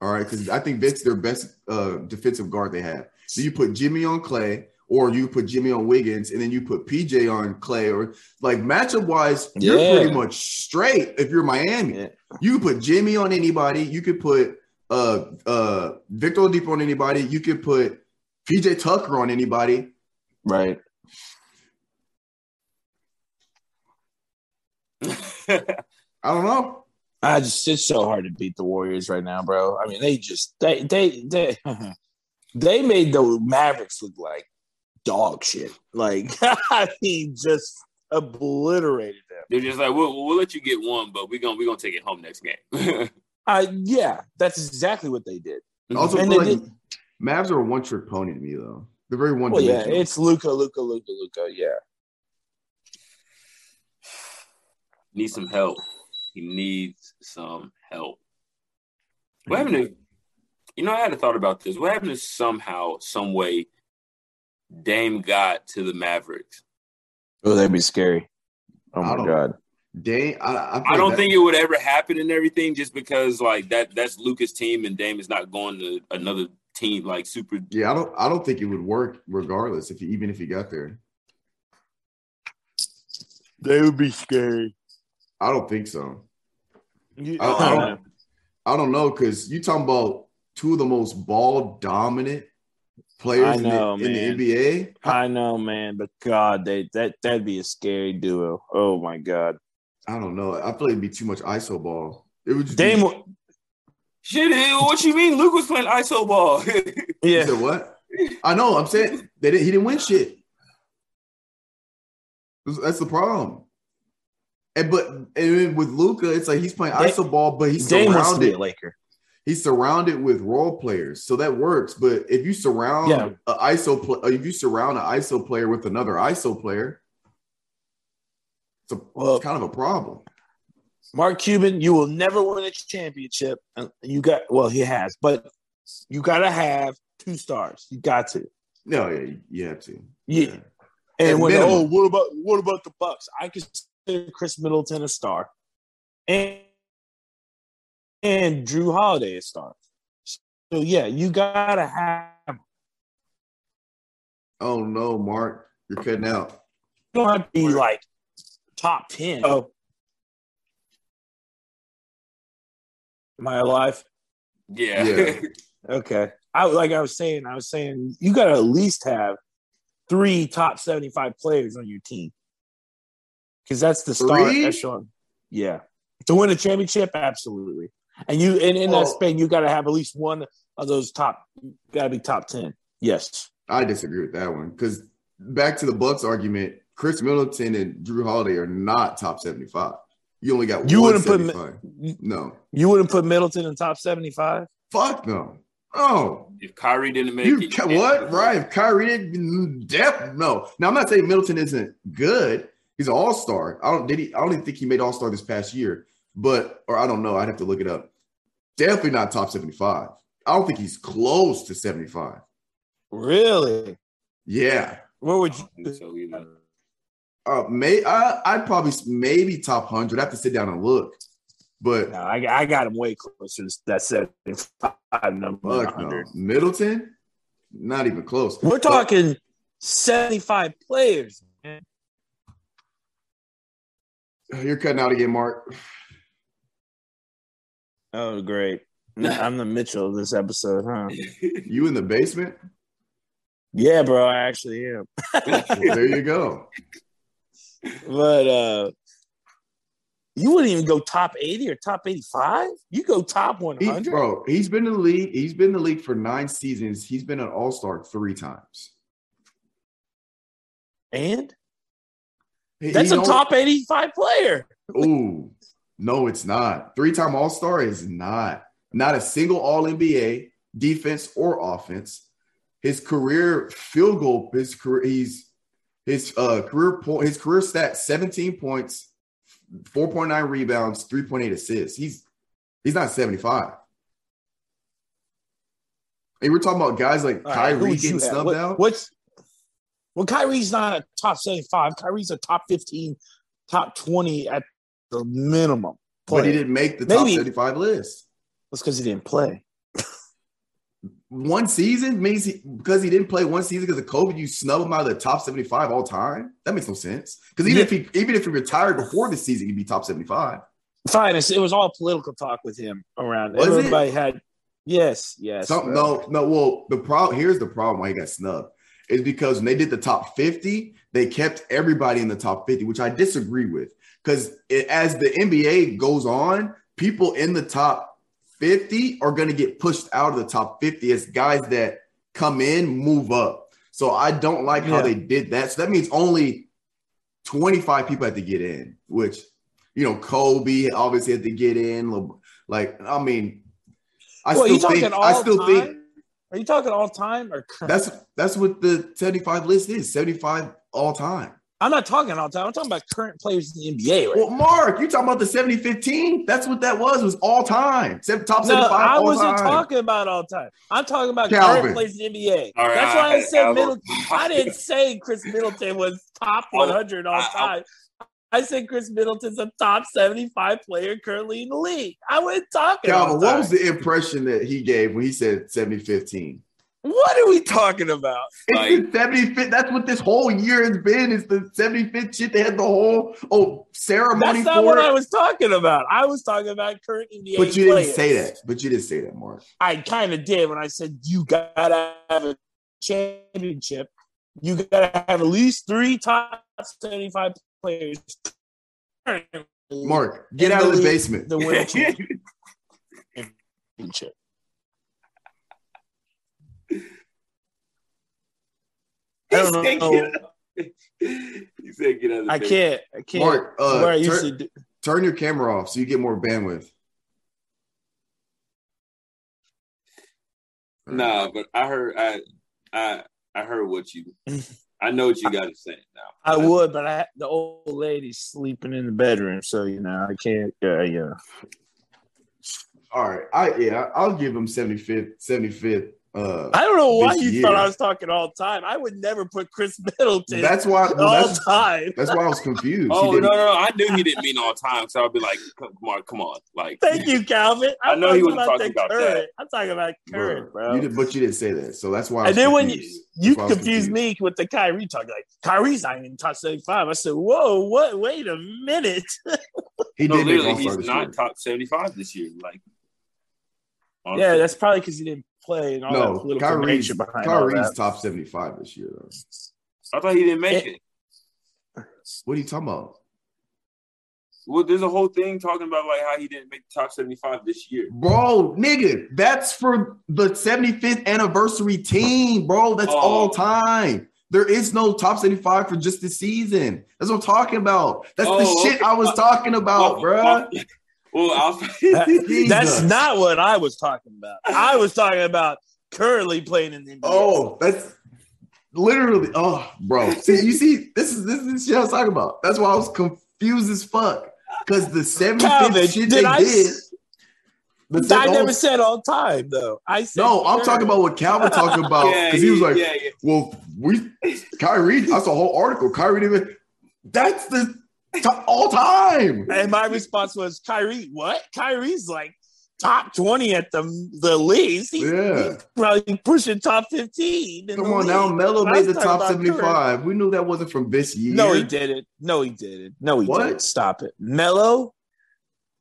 All right, because I think Vic's their best uh defensive guard they have. So you put Jimmy on Klay, or you put Jimmy on Wiggins, and then you put PJ on Klay, or like matchup wise, you're pretty much straight if you're Miami. Yeah. You put Jimmy on anybody. You could put uh uh Victor Oladipo on anybody. You could put PJ Tucker on anybody. right. (laughs) I don't know. I just it's so hard to beat the Warriors right now, bro. I mean, they just they they they (laughs) they made the Mavericks look like dog shit. Like (laughs) I mean, just obliterated them. They're just like, we'll, we'll let you get one, but we're gonna we're gonna take it home next game. Uh, yeah, that's exactly what they did. Also And feel they like Mavs are a one trick pony to me though. They're very one Well, yeah, it's Luka, Luka, Luka, Luka. Yeah, needs some help. He needs some help. What happened to mm-hmm. you know, I had a thought about this. What happened if somehow, some way, Dame got to the Mavericks? oh, that'd be scary. Oh my god. Dame, I, I, I don't that- think it would ever happen and everything just because like that that's Luka's team and Dame is not going to another team like super Yeah, I don't. I don't think it would work regardless if he, even if he got there. They would be scary. I don't think so. You, I, I don't. I don't know because you talking about two of the most ball dominant players I in the- in, the NBA. I know, man, but God, they that that'd be a scary duo. Oh my God, I don't know. I feel like it'd be too much ISO ball. It would just Dame. Be, shit. eh, What you mean? Luke was playing ISO ball. (laughs) you Yeah, said what? I know. I'm saying they didn't, he didn't win shit. That's- That's the problem. And but and then with Luka, it's like he's playing Dame- ISO ball, but he's Dame wants to surrounded. Laker. he's surrounded with role players, so that works. But if you surround Yeah. a ISO, uh, if you surround an ISO player with another ISO player, it's, a, Well- it's kind of a problem. Mark Cuban, you will never win a championship. And You got well, he has, but you got to have two stars. You got to. No, yeah, you, have to. Yeah. And At when minimum. oh, what about what about the Bucks? I consider Khris Middleton a star, and and Jrue Holiday a star. So yeah, you gotta have. Oh no, Mark, you're cutting out. You don't have to be like top ten. Oh, am I alive? yeah. Yeah. (laughs) Okay. I like I was saying. I was saying you gotta at least have three top seventy-five players on your team because that's the star Three? echelon. Yeah, to win a championship, absolutely. And you and in Oh. that Spain, you got to have at least one of those top. Got to be top ten. Yes. I disagree with that one because back to the Bucks argument, Khris Middleton and Jrue Holiday are not top 75. You only got You one wouldn't put no, You wouldn't put Middleton in top seventy-five. fuck no. Oh, if Kyrie didn't make you it, what? Right? If Kyrie didn't, def no. Now I'm not saying Middleton isn't good. He's an all star. I don't did he? I don't even think he made all star this past year. But or I don't know. I'd have to look it up. Definitely not top 75. I don't think he's close to 75. Really? Yeah. Where would you? so either. Uh, may I, I'd probably maybe top hundred. I have to sit down and look, but No, I, I got him way closer to that seventy-five number. fuck no. Middleton, not even close. We're But- talking seventy-five players. Man. You're cutting out again, Mark. (sighs) Oh, great! (laughs) I'm the Mitchell of this episode, huh? You in the basement? Yeah, bro, I actually am. (laughs) Well, there you go. But uh you wouldn't even go top 80 or top 85? You go top He, 100? bro, he's been in the league. He's been in the league for nine seasons. He's been an All Star three times. and He- that's he a top 85 player. Ooh, no, it's not. Three time All Star is not. Not a single All NBA defense or offense. His career field goal, his career, he's his uh career point, his career stat 17 points, 4.9 rebounds, 3.8 assists. He's he's not 75. And we're talking about guys like All right, Kyrie you getting snubbed What- out. What's well, Kyrie's not a top 75. Kyrie's a top 15, top 20 at the minimum. But he didn't make the top Maybe- 75 list. That's because he didn't play. one season means he, because he didn't play one season because of COVID, you snub him out of the top 75 all time. That makes no sense. Because even if he even if he retired before the season, he'd be top 75. Fine, it was all political talk with him around. Was it? Everybody had yes, yes. Some, no, no. Well, the problem here's the problem why he got snubbed is because when they did the top 50, they kept everybody in the top 50, which I disagree with. Because as the NBA goes on, people in the top 50 are going to get pushed out of the top 50 as guys that come in move up. So I don't like how they did that. So that means only 25 people had to get in, which you know, Kobe obviously had to get in. Like, I mean, I Well, still think I still time? think Are you talking all time or current? that's that's what the 75 list is 75 all time. I'm not talking all time. I'm talking about current players in the NBA. Right? Well, Mark, you talking about the 70 15? That's what that was, It was all time. Seven, top no, 75 I wasn't time. talking about all time. I'm talking about Calvin. current players in the NBA. All right, That's why I I- said I- Middleton. I didn't say Khris Middleton was top 100 all I- I- time. I said Khris Middleton's a top 75 player currently in the league. I wasn't talking Calvin, what was the impression that he gave when he said 70 15? What are we talking about? It's Like- the 75th. That's what this whole year has been. It's the 75th shit. They had the whole oh ceremony for That's not for what. I was talking about. I was talking about current NBA but you didn't say that. But you didn't say that, Mark. I kind of did when I said you gotta have a championship. You gotta have at least three top seventy-five players. Mark, get out of the basement. the win championship. I don't He know. He said get out of the I basement. can't. I can't. Mark, uh, where I turn- usually do. Turn your camera off so you get more bandwidth. Nah, but I heard I I I heard what you (laughs) I know what you got to say now. I would, but I the old lady's sleeping in the bedroom, so you know I can't. Uh, yeah. All right. I yeah, I'll give him 75th, 75th. Uh I don't know why you year. thought I was talking all time. I would never put Khris (laughs) Middleton that's why well, all that's, time. that's why I was confused. Oh no, no, no! I knew he didn't mean all time, so I'd be like, Mark, come on!" Like, Thank you, Calvin. I know he talking wasn't talking the about current. that. I'm talking about current, bro. bro. You did, but you didn't say that. So that's why I and was then when you, confused. you That's why I was confused me with the Kyrie talk, like Kyrie's not even top 75. I said, whoa, what? Wait a minute. (laughs) He no, did literally, he's not year. top seventy-five this year. Like, yeah, that's probably because he didn't play and all that No, political Kyrie's, nature behind all Kyrie's top 75 this year, though. I thought he didn't make It- it. What are you talking about? Well, there's a whole thing talking about like how he didn't make the top seventy-five this year. Bro, nigga, that's for the 75th anniversary team, bro. That's Oh. all time. There is no top 75 for just this season. That's what I'm talking about. That's the Oh, shit okay. I was talking about, oh, bro. Well, I'll, That- (laughs) that's not what I was talking about. I was talking about currently playing in the NBA. Oh, that's literally, oh, bro. See, you see, this is this is shit I was talking about. That's why I was confused as fuck. Because the 75th Calvin, shit did they I did, the I the oh. never said all time though. I said No, I'm sure. talking about what Calvin talking (laughs) about Yeah, because he was like, yeah, yeah. "Well, we Kyrie." That's a whole article. Kyrie didn't even. That's the to- all time. And my response was Kyrie. What? Kyrie's like top twenty at the the least. He, Yeah. he's probably pushing top fifteen. Come the on now, league. Melo made the top about 75. We knew that wasn't from this year. No, he didn't. No, he didn't. No, he What? didn't. Stop it. Melo.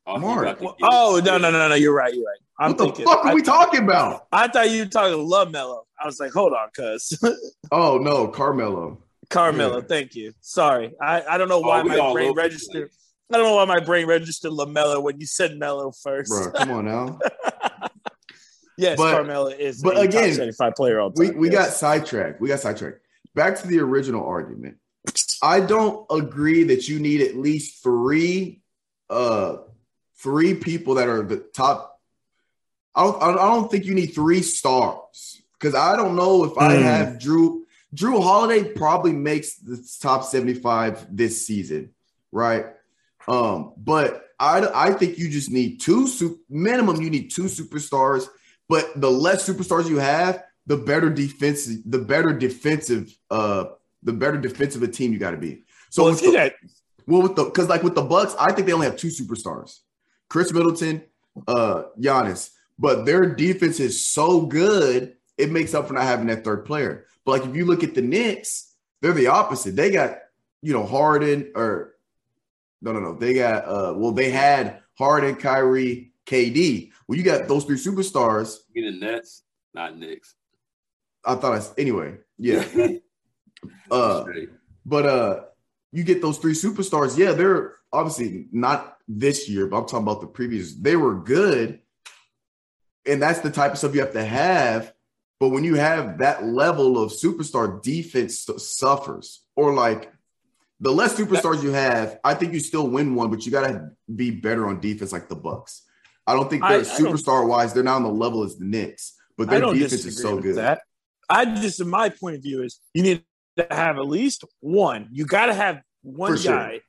Oh, Mark. about to get Oh no, no, no, no. You're right. You're right. I'm What the thinking. fuck are I, we talking about? I thought you were talking love Melo. I was like, hold on, cuz (laughs) Oh no, Carmelo. Carmelo. Yeah. Thank you. Sorry, I, I don't know Oh, why we my brain registered. I don't know why my brain registered LaMelo when you said Melo first. Bro, come on now. (laughs) yes, But- Carmelo is but again, top 75 player all We time. we got yes. sidetracked. We got sidetracked. Back to the original argument. I don't agree that you need at least three uh three people that are the top. I don't I don't think you need three stars because I don't know if I Mm. have Jrue Jrue Holiday probably makes the top 75 this season, right? Um, but I I think you just need two su- minimum you need two superstars, but the less superstars you have, the better defensive, the better defensive, uh, the better defensive a team you got to be. So well, see the- that well, with the because like with the Bucks, I think they only have two superstars, Khris Middleton, uh, Giannis. But their defense is so good, it makes up for not having that third player. But like if you look at the Knicks, they're the opposite. They got you know Harden or no, no, no. They got uh, well, they had Harden, Kyrie, KD. Well, you got those three superstars. You mean the Nets, not Knicks. I thought I anyway. Yeah. (laughs) Uh, But uh you get those three superstars. Yeah, they're obviously not this year, but I'm talking about the previous. They were good. And that's the type of stuff you have to have. But when you have that level of superstar, defense suffers. Or like the less superstars you have, I think you still win one, but you gotta be better on defense like the Bucks. I don't think I- they're I superstar wise, they're not on the level as the Knicks, but their defense is so good. that. I just, in my point of view, is you need to have at least one. You got to have one sure. guy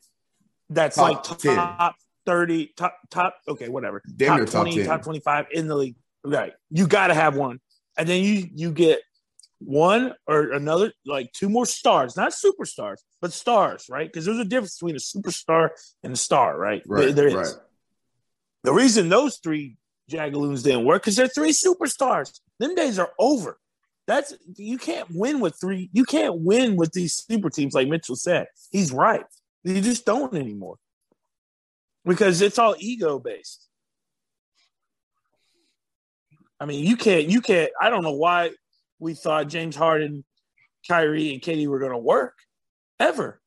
that's Top like 10. top thirty, top top. Okay, whatever. Damn top near top 20, top twenty-five in the league. Right, you got to have one, and then you you get one or another, like two more stars, not superstars, but stars, right? Because there's a difference between a superstar and a star, right? Right, There is. right. The reason those three Jagaloons didn't work because they're three superstars. Them days are over. That's you can't win with three. You can't win with these super teams like Mitchell said. He's right. You just don't anymore because it's all ego based. I mean, you can't. You can't. I don't know why we thought James Harden, Kyrie, and KD were going to work ever.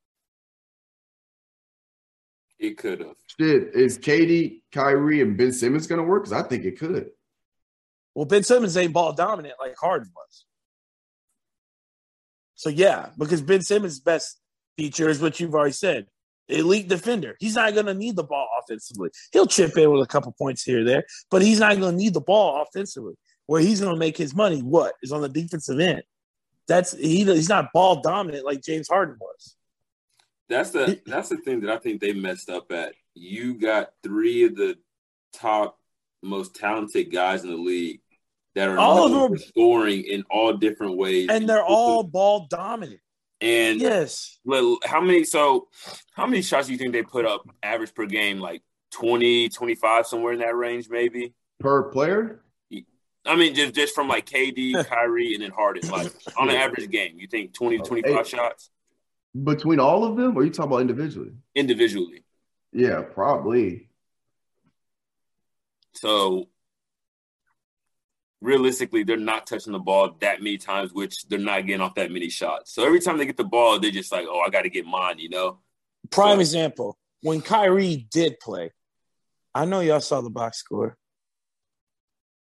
It could have. Shit, is KD, Kyrie, and Ben Simmons gonna work? Because I think it could. Well, Ben Simmons ain't ball dominant like Harden was. So yeah, because Ben Simmons' best feature is what you've already said. Elite defender. He's not gonna need the ball offensively. He'll chip in with a couple points here or there, but he's not gonna need the ball offensively. Where he's gonna make his money, what is on the defensive end. That's he, he's not ball dominant like James Harden was. That's the that's the thing that I think they messed up at. You got three of the top most talented guys in the league that are All of them. scoring in all different ways, And they're all ball dominant. And Yes. Well, how many so how many shots do you think they put up average per game like 20 25 somewhere in that range maybe Per player? i mean just just from like kd (laughs) kyrie and then harden like on an average game you think 20 to 25 Eight. shots Between all of them? Or are you talking about individually? individually Yeah, probably. so realistically they're not touching the ball that many times which they're not getting off that many shots so every time they get the ball they're just like oh i gotta get mine you know Prime So- example, when Kyrie did play, I know y'all saw the box score.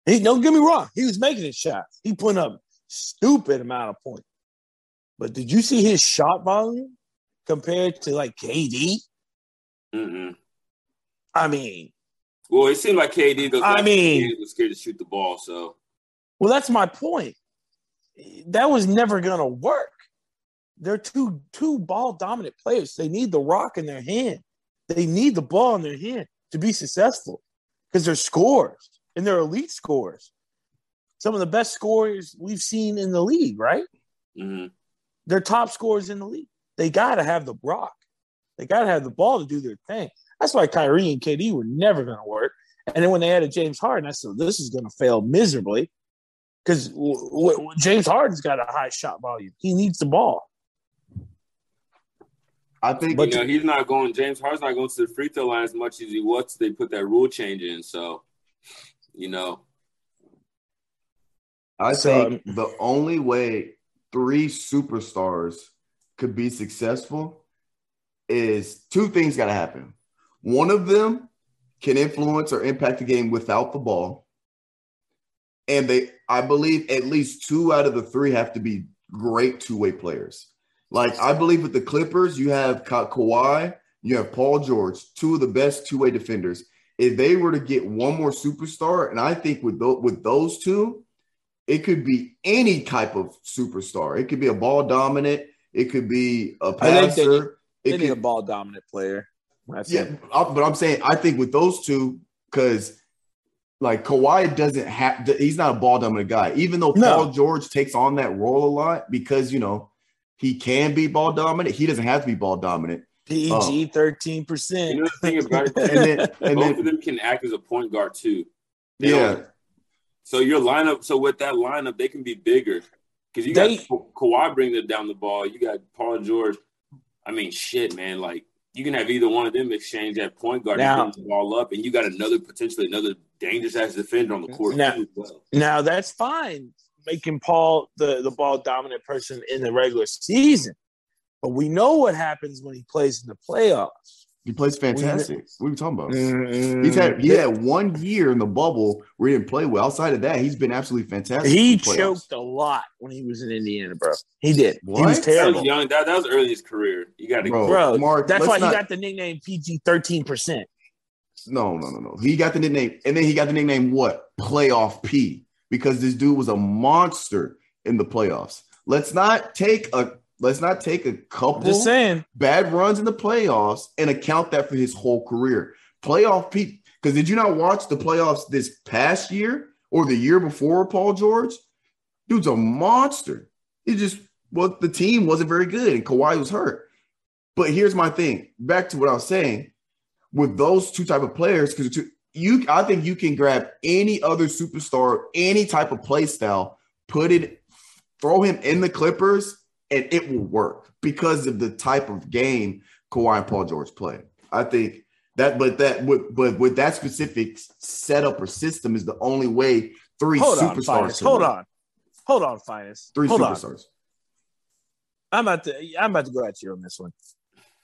He don't get me wrong, he was making his shots. He put up stupid amount of points. But did you see his shot volume compared to like KD? Mm-mm. I mean, well it seemed like kd those I mean- games was scared to shoot the ball so well, that's my point. That was never gonna work. They're two two ball dominant players. They need the rock in their hand. They need the ball in their hand to be successful because they're scorers. and they're elite scorers. Some of the best scorers we've seen in the league, right? Mhm. They're top scorers in the league. They got to have the rock. They got to have the ball to do their thing. That's why Kyrie and KD were never going to work. And then when they added James Harden, I said, this is going to fail miserably because w- w- James Harden's got a high shot volume. He needs the ball. I think But- you know, he's not going. James Harden's not going to the free throw line as much as he was. They put that rule change in, so you know. I think um, the only way three superstars could be successful is two things got to happen. One of them can influence or impact the game without the ball. And they, I believe, at least two out of the three have to be great two way players. Like, I believe with the Clippers, you have Ka- Kawhi, you have Paul George, two of the best two way defenders. If they were to get one more superstar, and I think with, tho- with those two, it could be any type of superstar. It could be a ball dominant. It could be a think they passer. need- it They could, need a ball dominant player. That's yeah, it. I- but I'm saying I think with those two, because like Kawhi doesn't have, he's not a ball dominant guy. Even though No. Paul George takes on that role a lot because you know he can be ball dominant. He doesn't have to be ball dominant. PG um, thirteen percent. You know the thing about it, (laughs) And then, (laughs) and both of them can act as a point guard too. They yeah, don't- So your lineup, so with that lineup, they can be bigger because you They- got Ka- Kawhi bringing it down the ball. You got Paul George. I mean, shit, man. Like you can have either one of them exchange that point guard Now- and ball up, and you got another potentially another dangerous ass defender on the court Now- well. Now that's fine, making Paul the, the ball dominant person in the regular season. But we know what happens when he plays in the playoffs. He plays fantastic. What are we talking about? Mm, He's had he had one year in the bubble where he didn't play well. Outside of that, he's been absolutely fantastic. he in the playoffs. choked a lot when he was in Indiana, bro. He did. He What? was That terrible. was young. That, that was early in his career. You got to Bro. Bro, Mark, that's why not- he got the nickname PG thirteen percent. No, no, no, no. He got the nickname, and then he got the nickname what? Playoff P, because this dude was a monster in the playoffs. Let's not take a let's not take a couple Just saying. bad runs in the playoffs and account that for his whole career. Playoff P. Because did you not watch the playoffs this past year or the year before Paul George? Dude's a monster. He just well, the team wasn't very good, and Kawhi was hurt. But here's my thing. Back to what I was saying with those two type of players, because you, I think you can grab any other superstar, any type of play style, put it, throw him in the Clippers, and it will work because of the type of game Kawhi and Paul George play. I think that, but that, with, but with that specific setup or system is the only way three Hold superstars. Can Hold work. on. Hold on, Finest. three Hold on. superstars. I'm about to I'm about to go at you on this one.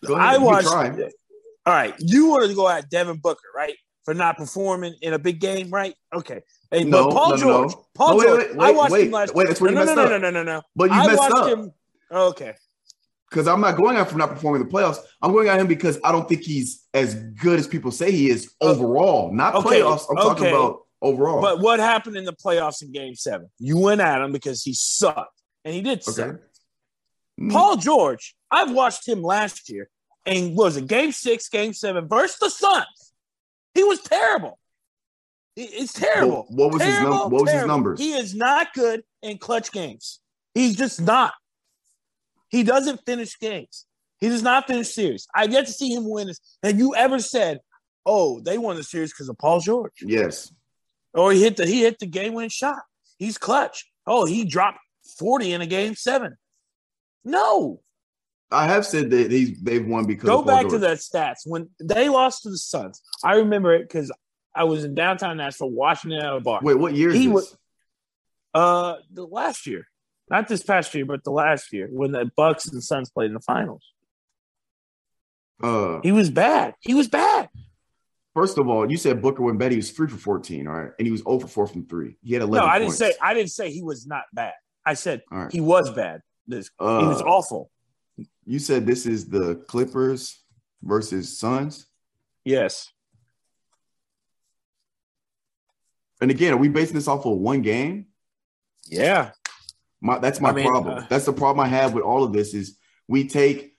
Ahead, I watched. All right, you wanted to go at Devin Booker, right, for not performing in a big game, right? Okay. Hey, No, but Paul no, no, George, no. Paul No, wait, George, wait, I watched wait, him last. wait, that's where you no, no, messed no, up. no, no, no, no. But you I messed watched up. him. Okay. because I'm not going after him for not performing the playoffs. I'm going at him because I don't think he's as good as people say he is overall. Not Okay, playoffs. I'm talking okay. about overall. But what happened in the playoffs in Game Seven? You went at him because he sucked, and he did suck. okay. Mm, Paul George, I've watched him last year, and was it Game Six, Game Seven versus the Suns? He was terrible. It- It's terrible. What, was his Terrible, num- What was his terrible. numbers? He is not good in clutch games. He's just not. He doesn't finish games. He does not finish series. I've yet to see him win this. Have you ever said, "Oh, they won the series because of Paul George"? yes. Or he hit the he hit the game winning shot. He's clutch. Oh, he dropped forty in a game seven. No, I have said that he's they've won because go of Paul back to George. that stats when they lost to the Suns. I remember it because I was in downtown Nashville watching it at a bar. Wait, what year is He this? was- Uh, the last year, not this past year, but the last year when the Bucks and Suns played in the finals. uh, He was bad. He was bad. first of all, you said Booker when Betty was three for 14, all right, and he was 0 for 4 from three. He had 11 No, I didn't points. say I didn't say he was not bad. I said right. he was bad. This he was Uh, awful. You said this is the Clippers versus Suns. Yes. And again, are we basing this off of one game? Yeah. My, that's my I mean, problem. uh, that's the problem I have with all of this is we take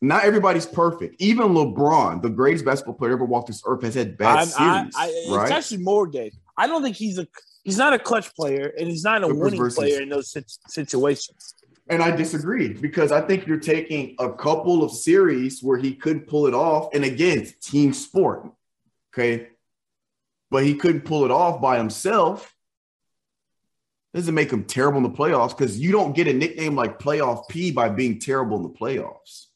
not everybody's perfect. Even LeBron, the greatest basketball player ever walked this earth, has had bad I, series, I, it's actually more game. I don't think he's a he's not a clutch player, and he's not a winning versus- player in those sit- situations. And I disagree because I think you're taking a couple of series where he couldn't pull it off. And again, it's team sport. Okay. But he couldn't pull it off by himself. Doesn't make him terrible in the playoffs because you don't get a nickname like playoff P by being terrible in the playoffs.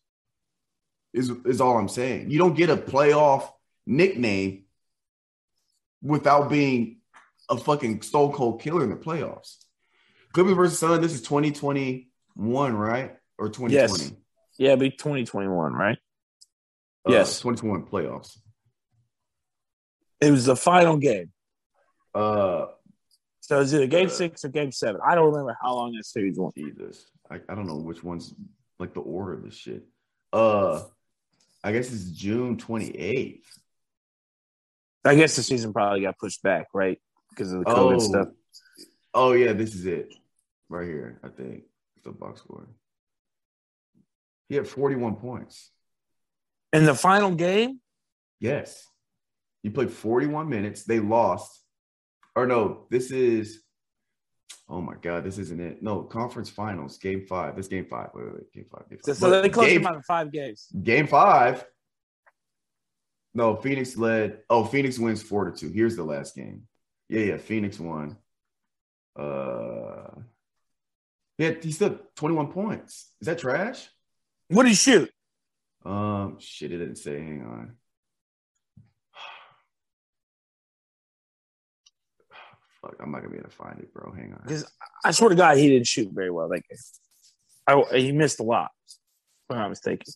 Is, is all I'm saying. You don't get a playoff nickname without being a fucking stone cold killer in the playoffs. Clippers versus Sun. This is 2021, right? Or 2020? Yes. Yeah, it'd be 2021, right? Uh, Yes. 2021 playoffs. It was the final game. Uh, So is it a game Uh, six or game seven? I don't remember how long that series went. Jesus, I, I don't know which one's like the order of this shit. Uh, I guess it's June 28th. I guess the season probably got pushed back, right? Because of the COVID Oh, stuff. oh yeah, this is it right here. I think it's the box score. He had 41 points. In the final game, Yes. He played 41 minutes. They lost. Or no, this is oh my god, this isn't it. No, conference finals, game five. This game five. Wait, wait, wait. Game five. Game so, five. so But they closed game, him out in five games. game five. No, Phoenix led. Oh, Phoenix wins four to two. Here's the last game. Yeah, yeah. Phoenix won. Uh yeah, he still 21 points. Is that trash? What did he shoot? Um, shit, it didn't say. Hang on. I'm not gonna be able to find it, bro. Hang on. Because I swear to God, he didn't shoot very well game. I, he missed a lot, if I'm not mistaken.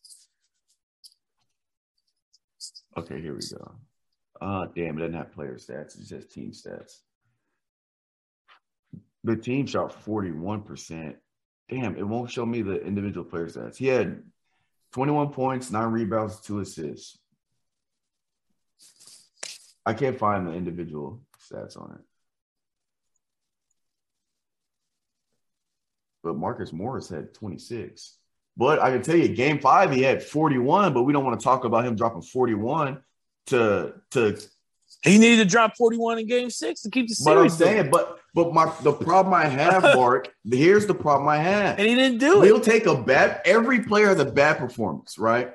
Okay, here we go. Uh damn, it doesn't have player stats, it just team stats. The team shot 41%. Damn, it won't show me the individual player stats. He had 21 points, nine rebounds, two assists. I can't find the individual stats on it. But Marcus Morris had 26. But I can tell you, game five, he had 41, but we don't want to talk about him dropping 41 to to He needed to drop 41 in game six to keep the series. but I'm saying, but but my the problem I have, (laughs) Mark, here's the problem I have. and he didn't do it. We'll it. take a bad every player has a bad performance, right?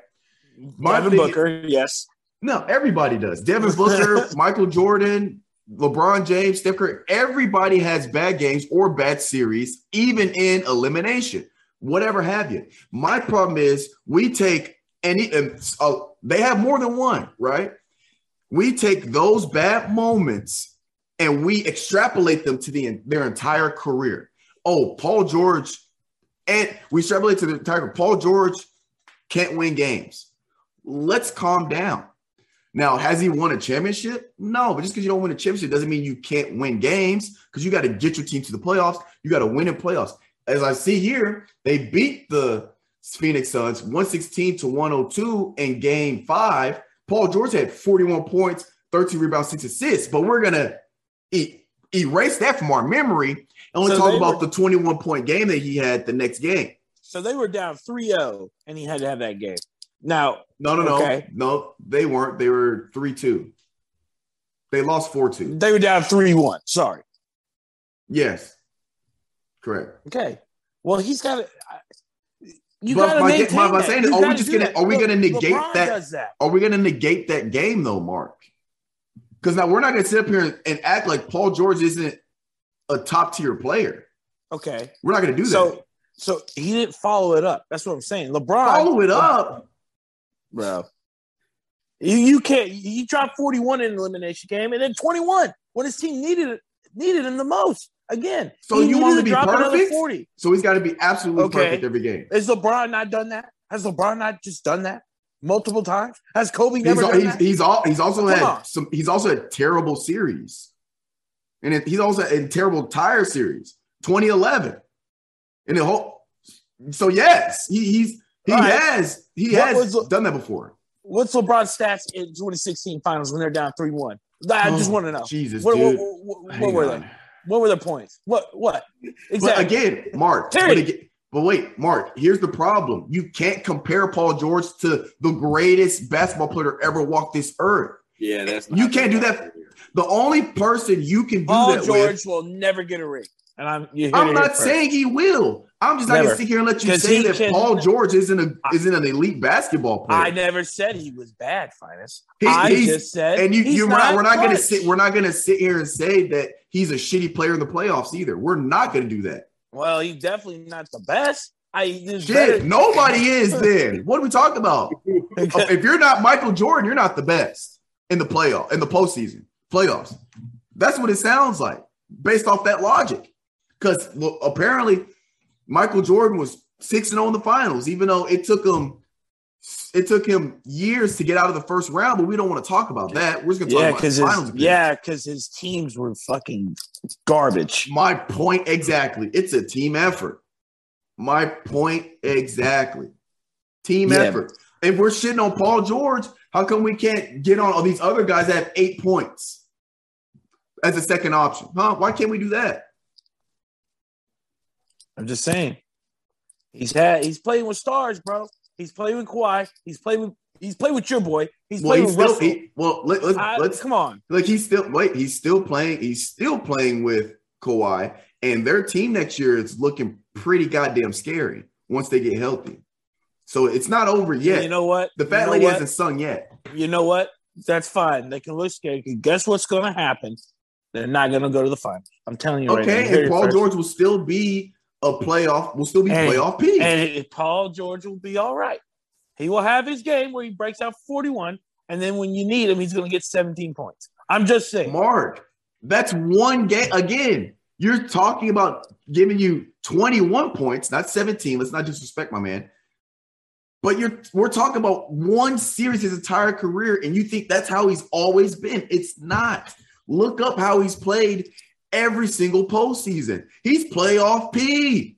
My Devin thing- Booker, yes. No, everybody does. Devin (laughs) Booker, Michael Jordan, LeBron James, Steph Curry, everybody has bad games or bad series, even in elimination, whatever have you. My problem is we take any, uh, they have more than one, right? We take those bad moments and we extrapolate them to the their entire career. Oh, Paul George, and we extrapolate to the entire Paul George can't win games. Let's calm down. Now, has he won a championship? No, but just because you don't win a championship doesn't mean you can't win games because you got to get your team to the playoffs. You got to win in playoffs. As I see here, they beat the Phoenix Suns 116 to 102 in game five. Paul George had 41 points, 13 rebounds, six assists, but we're going to e- erase that from our memory and only So talk about were- the 21 point game that he had the next game. So they were down 3 0, and he had to have that game. Now, No, no, no. Okay. No, they weren't. They were 3 2. They lost 4 2. they were down 3 1. Sorry. Yes. Correct. Okay. Well, he's got to. You But got to my- maintain my- my that. saying is, are we just gonna- that. are we gonna negate LeBron that? That? Are we going to negate that game though, Mark? Because now we're not going to sit up here and, act like Paul George isn't a top tier player. Okay. We're not going to do that. So, so he didn't follow it up. That's what I'm saying. LeBron Follow it up. Bro. You you can't. He dropped 41 in the elimination game, and then 21 when his team needed it, needed him the most. Again, So you want to be perfect? 40. So he's got to be absolutely Okay. perfect every game. Has LeBron not done that? Has LeBron not just done that multiple times? Has Kobe He's, never al- done he's, that? he's, all, he's also Come had on. some. He's also had terrible series, and it, he's also in terrible tire series. 2011, and the whole. So yes, he, he's he All right. has he What has was- done that before. What's LeBron's stats in 2016 finals when they're down 3 1? I just Oh, want to know. Jesus, What, what, dude. what, what- what Hang were on. they? What were the points? What? What? But Exactly. again, Mark. But, again, but wait, Mark. Here's the problem: you can't compare Paul George to the greatest basketball player ever walk this earth. Yeah, that's You can't do that. The only person you can do Paul that George with. will never get a ring. And I'm you I'm not saying he will. I'm just not gonna sit here and let you say that can- Paul George isn't a isn't an elite basketball player. I never said he was bad, Finest. He- I just said and you, you're not, we're not gonna sit. We're not gonna sit here and say that he's a shitty player in the playoffs either. We're not gonna do that. Well, he's definitely not the best. I Shit, better- nobody is. Then (laughs) what are we talking about? if you're not Michael Jordan, you're not the best in the playoff in the postseason playoffs. That's what it sounds like based off that logic. Because apparently Michael Jordan was six and zero in the finals, even though it took him it took him years to get out of the first round. But we don't want to talk about that. We're just gonna talk yeah, about the finals. yeah, because his teams were fucking garbage. My point exactly. It's a team effort. My point exactly. Team Yeah. effort. If we're shitting on Paul George, how come we can't get on all these other guys that have eight points as a second option? Huh? Why can't we do that? I'm just saying. He's had he's playing with stars, bro. He's playing with Kawhi. He's playing with he's playing with your boy. He's Well, playing he's with still Russell. he, well. Let, let's I- let's come on. like he's still wait. He's still playing. He's still playing with Kawhi, and their team next year is looking pretty goddamn scary once they get healthy. So it's not over yet. You know what? the fat you know lady what? hasn't sung yet. You know what? That's fine. They can look scared. Guess what's going to happen? They're not going to go to the final. I'm telling you right now. Okay, and Paul. George will still be a playoff. Will still be And- playoff P. and Paul George will be all right. He will have his game where he breaks out 41, and then when you need him, he's going to get 17 points. I'm just saying. Mark, that's one game. Again, you're talking about giving you 21 points, not 17. Let's not disrespect my man. But you're we're talking about one series his entire career, and you think that's how he's always been. It's not. Look up how he's played every single postseason. He's playoff P.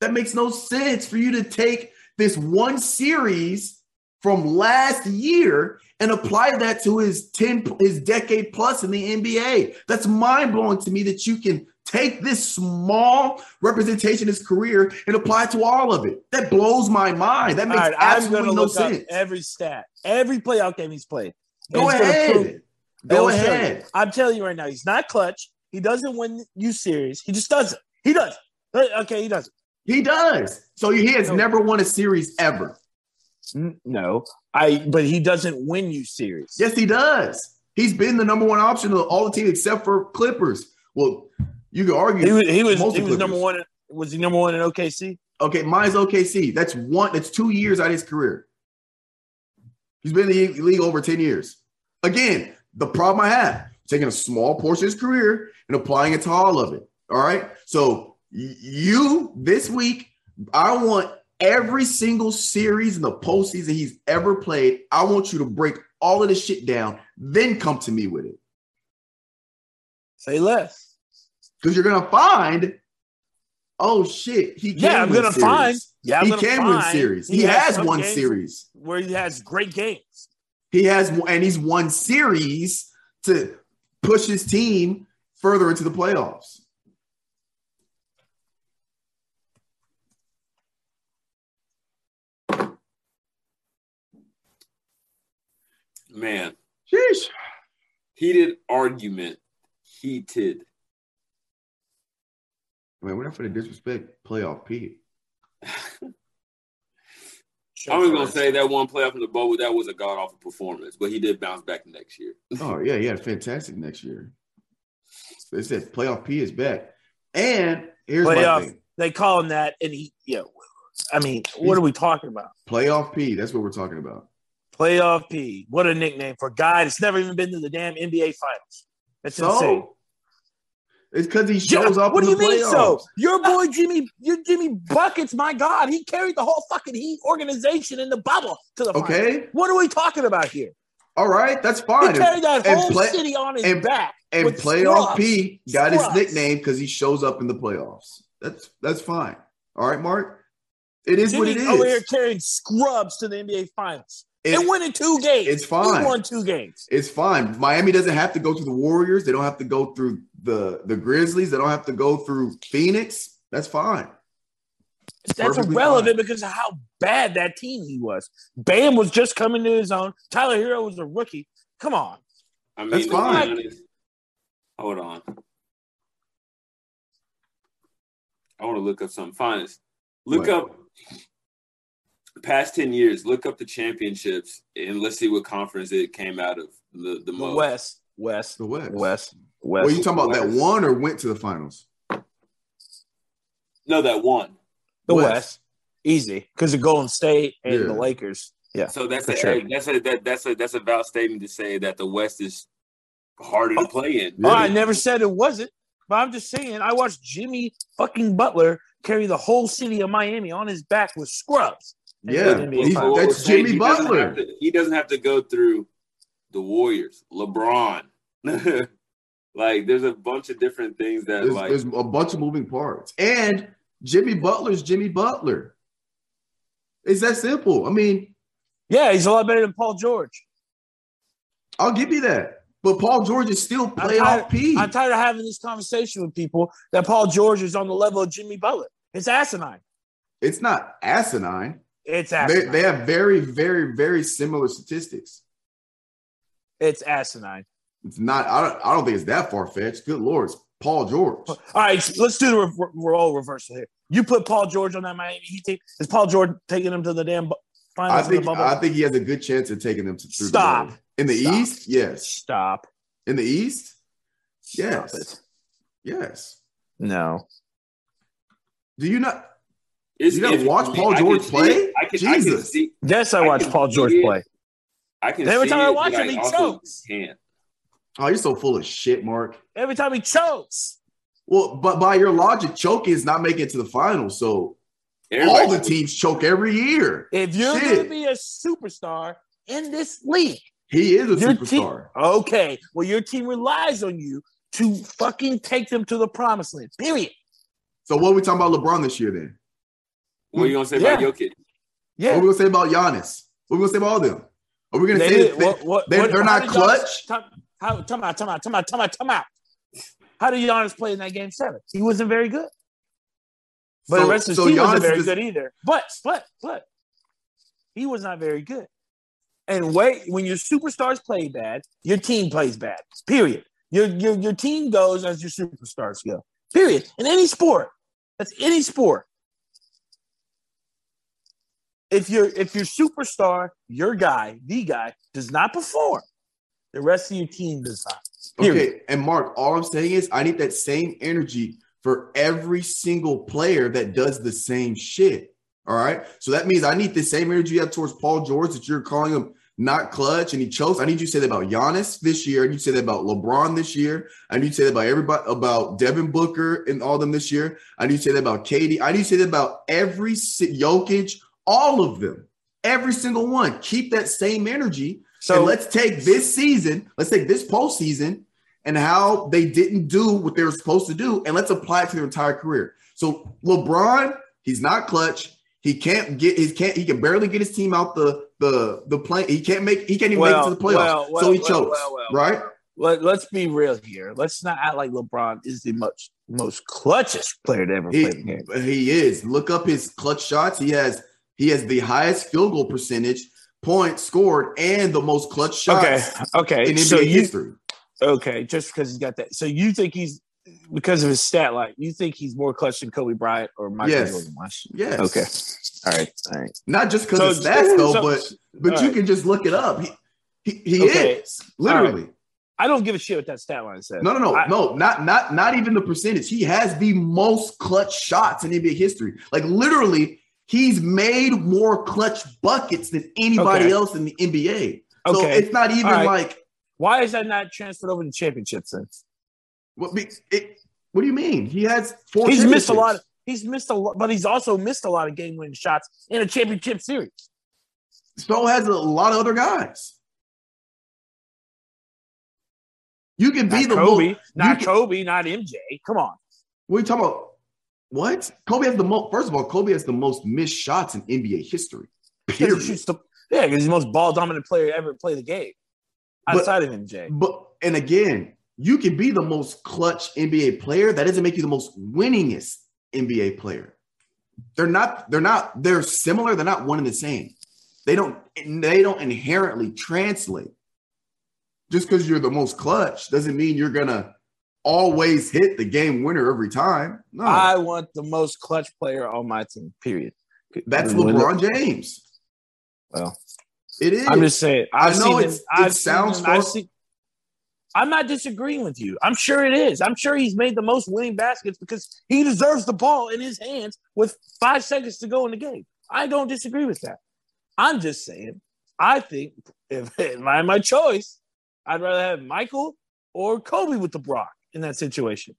That makes no sense for you to take this one series from last year and apply that to his 10 his decade plus in the NBA. That's mind-blowing to me that you can take this small representation of his career and apply it to all of it. That blows my mind. That makes right, absolutely no sense. every stat, every playoff game he's played. Go ahead. Go It'll show you. ahead. I'm telling you right now, he's not clutch. He doesn't win you series. He just doesn't. He does. Okay, he doesn't. He does. So he has No. never won a series ever. No, I. But he doesn't win you series. Yes, he does. He's been the number one option of all the teams except for Clippers. Well, you could argue he was. He was. He was number one. Was he number one in OKC? Okay, mine's OKC. That's one. That's two years out of his career. He's been in the league over ten years. Again, the problem I have taking a small portion of his career and applying it to all of it. All right. So you this week, I want every single series in the postseason he's ever played. I want you to break all of this shit down, then come to me with it. Say less. Because you're gonna find, oh shit, he can Yeah, I'm gonna series. find. Yeah, I'm he can win series. He, has some won series. where he has great games. He has, and he's won series to push his team further into the playoffs. Man, Sheesh. heated argument. Heated. Man, we're not going to disrespect playoff (laughs) P. I was gonna say that one playoff in the bowl that was a god awful performance, but he did bounce back next year. (laughs) Oh yeah, yeah, fantastic next year. They said playoff P is back, and here's my thing: They call him that, and he. Yeah. I mean, what are we talking about? playoff P. That's what we're talking about. Playoff P. What a nickname for a guy that's never even been to the damn NBA finals. That's insane. It's because he shows Yeah, up. What do you mean so? Your boy Jimmy, your Jimmy Buckets, my God, he carried the whole fucking Heat organization in the bubble to the finals. Okay, What are we talking about here? all right, that's fine. He carried that and whole play- city on his and- back. And playoff scrubs. P got his nickname because he shows up in the playoffs. That's that's fine. All right, Mark. It is what it is. over here carrying scrubs to the NBA finals It- and in two games. it's fine. He won two games. it's fine. Miami doesn't have to go through the Warriors. They don't have to go through the the Grizzlies. They don't have to go through Phoenix. That's fine. That's perfectly irrelevant because of how bad that team he was. Bam was just coming to his own. Tyler Herro was a rookie. Come on. I mean, That's fine. honest- hold on. I want to look up something. Finest. Look What? up past 10 years. Look up the championships and let's see what conference it came out of the, the The most. West, West, The West. West, Well, West. you talking about that one or went to the finals? No, that one. the West. West. Easy because of Golden State and Yeah. the Lakers. Yeah. So that's For a sure. that's a that, that's a that's a valid statement to say that the West is harder to oh, play in. Yeah. Oh, I never said it wasn't, but I'm just saying I watched Jimmy fucking Butler carry the whole city of Miami on his back with scrubs. And Yeah, then he's- Finals. What we're that's saying, Jimmy he doesn't Butler. to- he doesn't have to go through the Warriors, LeBron. (laughs) like there's a bunch of different things that There's, like there's a bunch of moving parts. And Jimmy Butler's Jimmy Butler. It's that simple. I mean, Yeah, he's a lot better than Paul George. I'll give you that. But Paul George is still I'm playoff tired, P. I'm tired of having this conversation with people that Paul George is on the level of Jimmy Butler. It's asinine. It's not asinine. It's They, asinine. they have very, very, very similar statistics. it's asinine. It's not. I don't. I don't think it's that far fetched. Good lord, it's Paul George. All right, let's do the re- role oh, reversal here. You put Paul George on that Miami Heat team. Is Paul George taking them to the damn bu- I think. in the bubble? I think he has a good chance of taking them to through Stop. the in the Stop. East. Yes, Stop. in the East. Stop Yes. it. Yes. No. Do you not? it's you gotta watch for me. Paul I can George play? It. I can, I can Jesus. see. Yes, I I watched Paul George it. play. I can Every see time I watch him, he chokes. Can't. Oh, you're so full of shit, Mark. Every time he chokes. Well, but by your logic, choking is not making it to the finals. So Everybody all the teams choke every year. If you're Shit. going to be a superstar in this league, He is a your superstar. team, okay, well, your team relies on you to fucking take them to the promised land. Period. So what are we talking about LeBron this year then? What are you gonna say about Yeah. What are we gonna say about Giannis? What are we gonna say about all them? Are we gonna They say did- they, what- what- they're, what- they're not clutch? Time, how, time out, time out, time out, time out, time out. How did Giannis play in that game seven? He wasn't very good. But So- the rest of so his team Giannis wasn't very is- good either. But, but, but he was not very good. And wait, when your superstars play bad, your team plays bad. Period. Your your your team goes as your superstars go. Period. In any sport, that's any sport. If your if your superstar, your guy, the guy, does not perform, the rest of your team does not. Period. Okay, and Mark, all I'm saying is I need that same energy for every single player that does the same shit. All right. So that means I need the same energy you have towards Paul George that you're calling him not clutch and he chose. I need you to say that about Giannis this year. I need you to say that about LeBron this year. I need you to say that about everybody about Devin Booker and all them this year. I need you to say that about KD. I need you to say that about every Jokic, all of them, every single one. Keep that same energy. So and let's take this season, let's take this postseason and how they didn't do what they were supposed to do, and let's apply it to their entire career. So LeBron, he's not clutch. He can't get his can't he can barely get his team out the the the play. He can't make he can't even Well, make it to the playoffs. well, well, so he chokes, right? let, let's be real here. Let's not act like LeBron is the most most clutchest player to ever He, play the game. he is. Look up his clutch shots. He has he has the highest field goal percentage, points scored, and the most clutch shots Okay, okay. in NBA so you history. okay just because he's got that. So you think he's because of his stat line? You think he's more clutch than Kobe Bryant or Michael Yes. Jordan was? Yes. Okay. All right. All right. Not just because So- of stats though, so- but but you right. can just look it up. He he, he Okay. is literally. I don't give a shit what that stat line says. No, no, no, I- no, not not not even the percentage. He has the most clutch shots in NBA history. Like literally, he's made more clutch buckets than anybody Okay. else in the NBA. So Okay. it's not even right. like Why is that not transferred over to championships then? what, it, what do you mean? He has four. He's missed a lot. Of, he's missed a lot, but he's also missed a lot of game-winning shots in a championship series. So has a lot of other guys. You can be Not the Kobe, most. not can- Kobe, not MJ. Come on. What are you talking about? What? Kobe has the most. First of all, Kobe has the most missed shots in NBA history. Because he shoots the yeah, because he's the most ball dominant player to ever play the game But- of MJ. But and again, you can be the most clutch NBA player. That doesn't make you the most winningest NBA player. They're not. They're not. They're similar. They're not one and the same. They don't. They don't inherently translate. just because you're the most clutch doesn't mean you're gonna always hit the game winner every time. No, I want the most clutch player on my team. Period. that's LeBron James. Well, It is. I'm just saying. I I've know seen it's- it. Sounds I've far- seen, I'm not disagreeing with you. I'm sure it is. I'm sure he's made the most winning baskets because he deserves the ball in his hands with five seconds to go in the game. I don't disagree with that. I'm just saying. I think if, (laughs) if I had my choice, I'd rather have Michael or Kobe with the Brock in that situation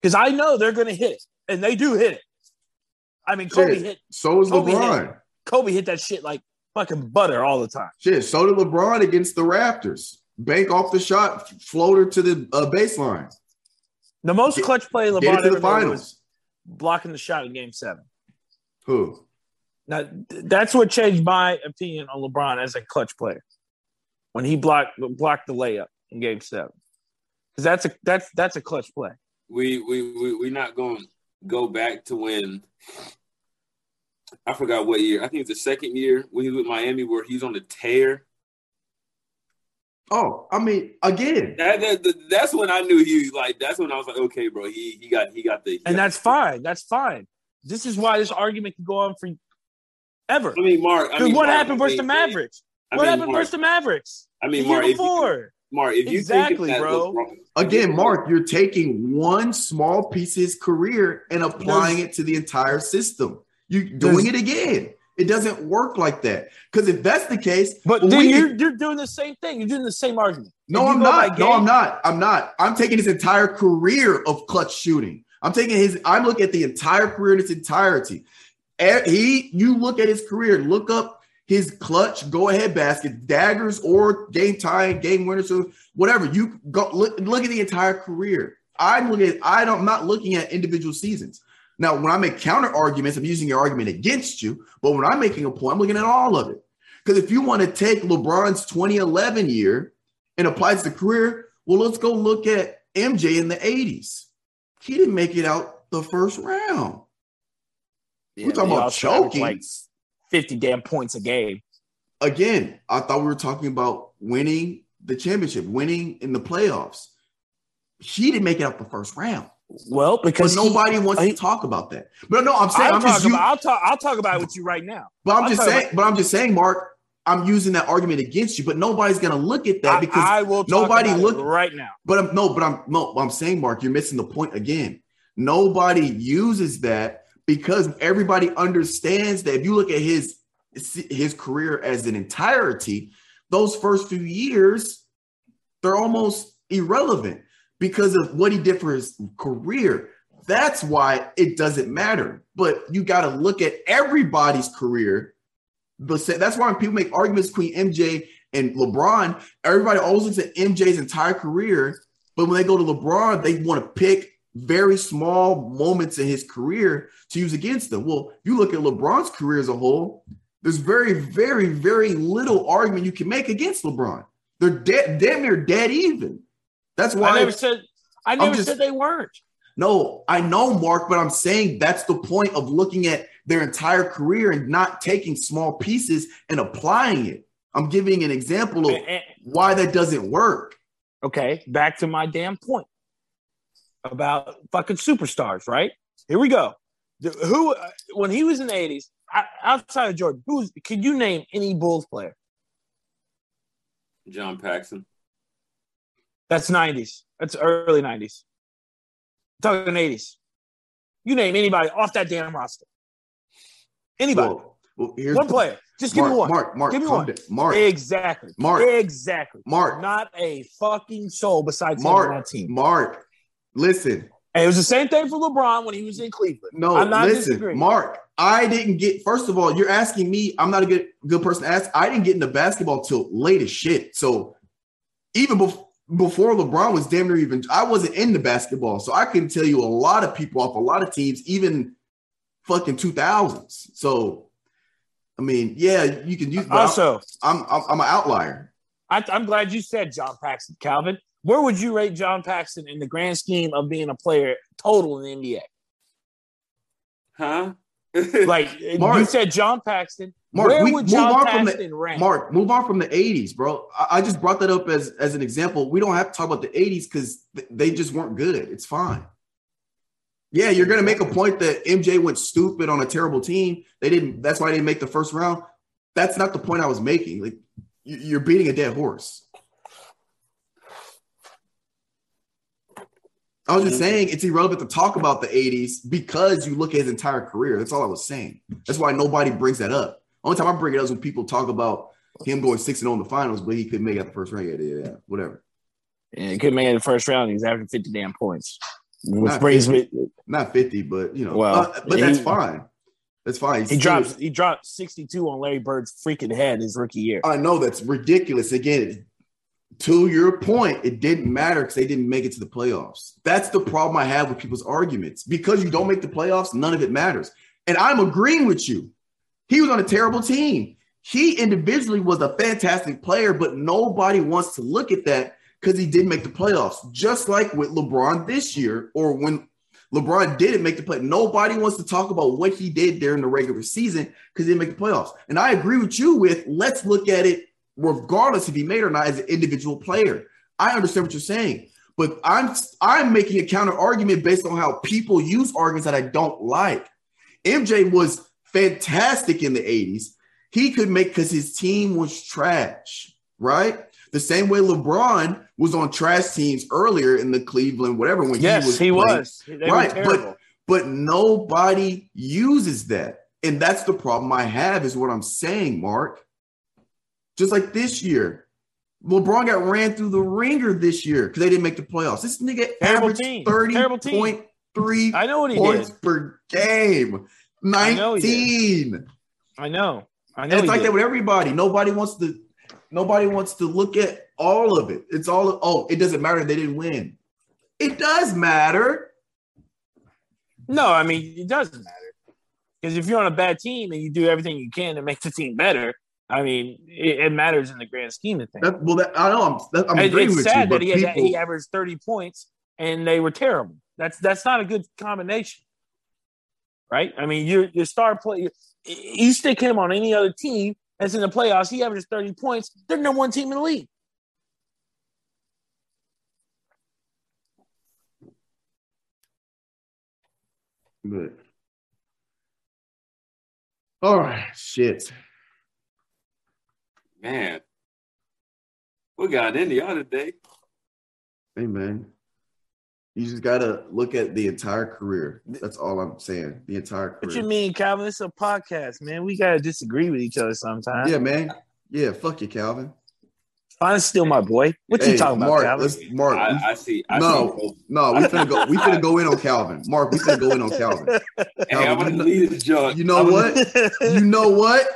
because I know they're going to hit it, and they do hit it. I mean, Kobe Shit. hit so is Kobe LeBron. Kobe hit that shit like fucking butter all the time. Shit, so did LeBron against the Raptors. Bank off the shot, floater to the uh, baseline. The most Get- clutch play LeBron ever the finals. blocking the shot in Game Seven. Who? Now that's what changed my opinion on LeBron as a clutch player when he blocked blocked the layup in Game Seven because that's a that's that's a clutch play. we we we we're not going to go back to when I forgot what year. I think it's the second year when he was with Miami where he's on the tear. Oh, I mean, again, That, that, that- that's when I knew he like. That's when I was like, okay, bro, he he got he got the. he And got that's the- fine. That's fine. This is why this argument can go on for ever. I mean, Mark. I mean, what Mark, happened I versus the Mavericks? I what happened Mark, versus the Mavericks? I The mean, year Mark. If you, before. Mark, if you Exactly, think bro. Again, Mark, you're taking one small piece of his career and applying it to the entire system. You're doing it again. It doesn't work like that. Because if that's the case, But well, then we- you're, you're doing the same thing. You're doing the same argument. no, I'm go by not. No, game- I'm not. I'm not. I'm taking his entire career of clutch shooting. I'm taking his. I'm looking at the entire career in its entirety. He, you look at his career, look up his clutch, go ahead basket, daggers, or game tying, game winners, or whatever. You go look, look at the entire career. I'm looking at. I don't. I'm not looking at individual seasons. Now, when I make counter arguments, I'm using your argument against you. But when I'm making a point, I'm looking at all of it. Because if you want to take LeBron's 2011 year and apply it to the career, well, let's go look at MJ in the 80s. He didn't make it out the first round. We're talking about choking. like fifty damn points a game. Again, I thought we were talking about winning the championship, winning in the playoffs. She didn't make it out the first round. Well, But because he- nobody wants he- to talk about that. But no, I'm saying I'll I'm talk just u- about. I'll talk. I'll talk about it with you right now. but I'm I'll just saying, about- but I'm just saying, Mark, I'm using that argument against you, but nobody's gonna look at that because I will. Talk nobody look- right now. But I'm no, but I'm no, I'm saying, Mark, you're missing the point again. Nobody uses that because everybody understands that if you look at his his career as an entirety, those first few years, they're almost irrelevant because of what he did for his career. That's why it doesn't matter. But you got to look at everybody's career. But that's why when people make arguments between MJ and LeBron, everybody always looks at MJ's entire career. But when they go to LeBron, they want to pick very small moments in his career to use against them. Well, you look at LeBron's career as a whole, there's very, very, very little argument you can make against LeBron. They're dead, damn near dead even. That's why I never said. I never just- said they weren't. no, I know, Mark, but I'm saying that's the point of looking at their entire career and not taking small pieces and applying it. I'm giving an example of why that doesn't work. okay, back to my damn point about fucking superstars. Right here we go. The- who uh, when he was in the eighties, outside of Jordan, who's can you name any Bulls player? John Paxson. That's nineties. That's early nineties. Talking eighties. You name anybody off that damn roster. Anybody. Well, well, here's one player. Just give Mark, me one. Mark, Mark, Give me one. down. Mark, Exactly. Mark. Exactly. Mark, Not a fucking soul besides him on Mark, that team. Mark. Listen, And it was the same thing for LeBron when he was in Cleveland. no, I'm not listen, disagreeing. Mark. I didn't get. First of all, you're asking me. I'm not a good good person to ask. I didn't get into basketball till late as shit. So even before before LeBron was damn near even, I wasn't into basketball. So I can tell you a lot of people off a lot of teams, even fucking 2000s. So I mean, yeah, you can use. Also, I'm I'm, I'm an outlier. I, I'm glad you said John Paxson, Calvin. Where would you rate John Paxson in the grand scheme of being a player total in the NBA? Huh? (laughs) Like you said, John Paxson Mark, Where we would move John on from the Paxson rank? Mark, move on from the 80s, bro. I, I just brought that up as, as an example. We don't have to talk about the 80s because th- they just weren't good. It's fine. Yeah, you're gonna make a point that MJ went stupid on a terrible team. They didn't, that's why they didn't make the first round. That's not the point I was making. Like you're beating a dead horse. I was just saying it's irrelevant to talk about the 80s because you look at his entire career. That's all I was saying. That's why nobody brings that up. Only time I bring it up is when people talk about him going six and zero in the finals, but he couldn't make it out the first round. Yeah, yeah, yeah, whatever. Yeah, he couldn't make it the first round. He's averaging 50 damn points. Not brings me Not fifty, but you know, Well, uh, but that's he- fine. That's fine. He's he drops he dropped 62 on Larry Bird's freaking head his rookie year. I know that's ridiculous. Again, to your point, it didn't matter because they didn't make it to the playoffs. That's the problem I have with people's arguments. Because you don't make the playoffs, none of it matters. And I'm agreeing with you. He was on a terrible team. He individually was a fantastic player, but nobody wants to look at that because he didn't make the playoffs. Just like with LeBron this year, or when LeBron didn't make the play. Nobody wants to talk about what he did during the regular season because he didn't make the playoffs. And I agree with you with let's look at it regardless if he made or not as an individual player. I understand what you're saying, but I'm I'm making a counter argument based on how people use arguments that I don't like. MJ was fantastic in the 80s. He could make because his team was trash, right? The same way LeBron was on trash teams earlier in the Cleveland, whatever, when Yes, he was he was. They Right, were but- But nobody uses that. And that's the problem I have, is what I'm saying, Mark. Just like this year, LeBron got ran through the ringer this year because they didn't make the playoffs. This nigga Terrible averaged team. 30.3 I know what he points did. per game. I know 19. I know. I know. it's like did. that with everybody. Nobody wants to. Nobody wants to look at all of it. It's all. Oh, it doesn't matter. They didn't win. It does matter. No, I mean it doesn't matter because if you're on a bad team and you do everything you can to make the team better, I mean it, it matters in the grand scheme of things. That, well, that, I know. I'm. That, I'm It- it's with sad you, that he, had, he averaged 30 points and they were terrible. That's that's not a good combination, right? I mean, your your star player, you stick him on any other team that's in the playoffs, he averages 30 points. They're number one team in the league. But all right, shit. Man, we got into y'all today. Hey man, you just gotta look at the entire career. That's all I'm saying. The entire What you mean, Calvin? It's a podcast, man. We gotta disagree with each other sometimes. Yeah, man. Yeah, fuck you, Calvin. Fine's still my boy. What you Hey, talking about, Mark, Calvin? let's Mark. I, I see. I No. see. no, we finna go. We finna go in on Calvin. Mark, we finna go in on Calvin. Hey, I'm about to leave this junk. You know I'm what? You know what?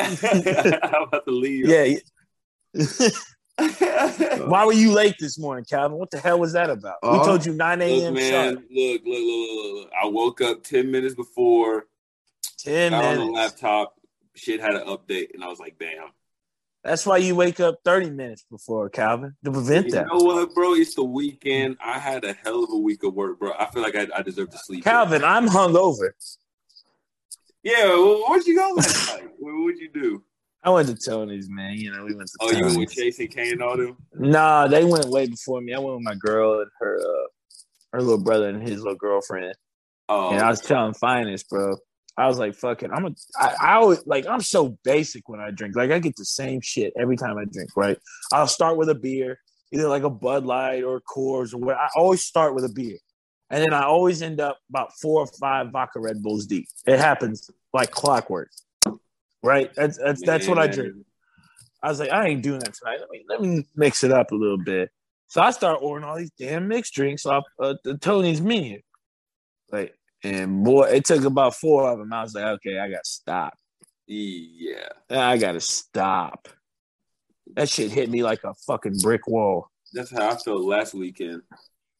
I'm about to leave. yeah. (laughs) Why were you late this morning, Calvin? What the hell was that about? we Oh. told you 9 Look, a.m. man. Look, look, look, look, look. I woke up ten minutes before. 10 Got on the laptop. Shit had an update, and I was like, "Damn." That's why you wake up 30 minutes before, Calvin, to prevent You that. You know what, bro? It's the weekend. I had a hell of a week of work, bro. I feel like I, I deserve to sleep. Calvin, I'm hungover. Yeah, well, where'd you go last (laughs) night? What would you do? I went to Tony's, man. You know, we went to Oh, you went with Tony's. Chase and Kane and all them? Nah, they went way before me. I went with my girl and her uh, her little brother and his little girlfriend. Oh, And I was telling Finest, bro. I was like, fuck it. I'm a I, I always like I'm so basic when I drink. Like I get the same shit every time I drink, right? I'll start with a beer, either like a Bud Light or Coors or what. I always start with a beer. And then I always end up about four or five vodka Red Bulls deep. It happens like clockwork. Right? That's that's that's what I drink. I was like, I ain't doing that tonight. Let me let me mix it up a little bit. So I start ordering all these damn mixed drinks off uh, the Tony's menu. Like, and boy, it took about four of them. I was like, okay, I gotta stop. Yeah. I gotta stop. That shit hit me like a fucking brick wall. That's how I felt last weekend.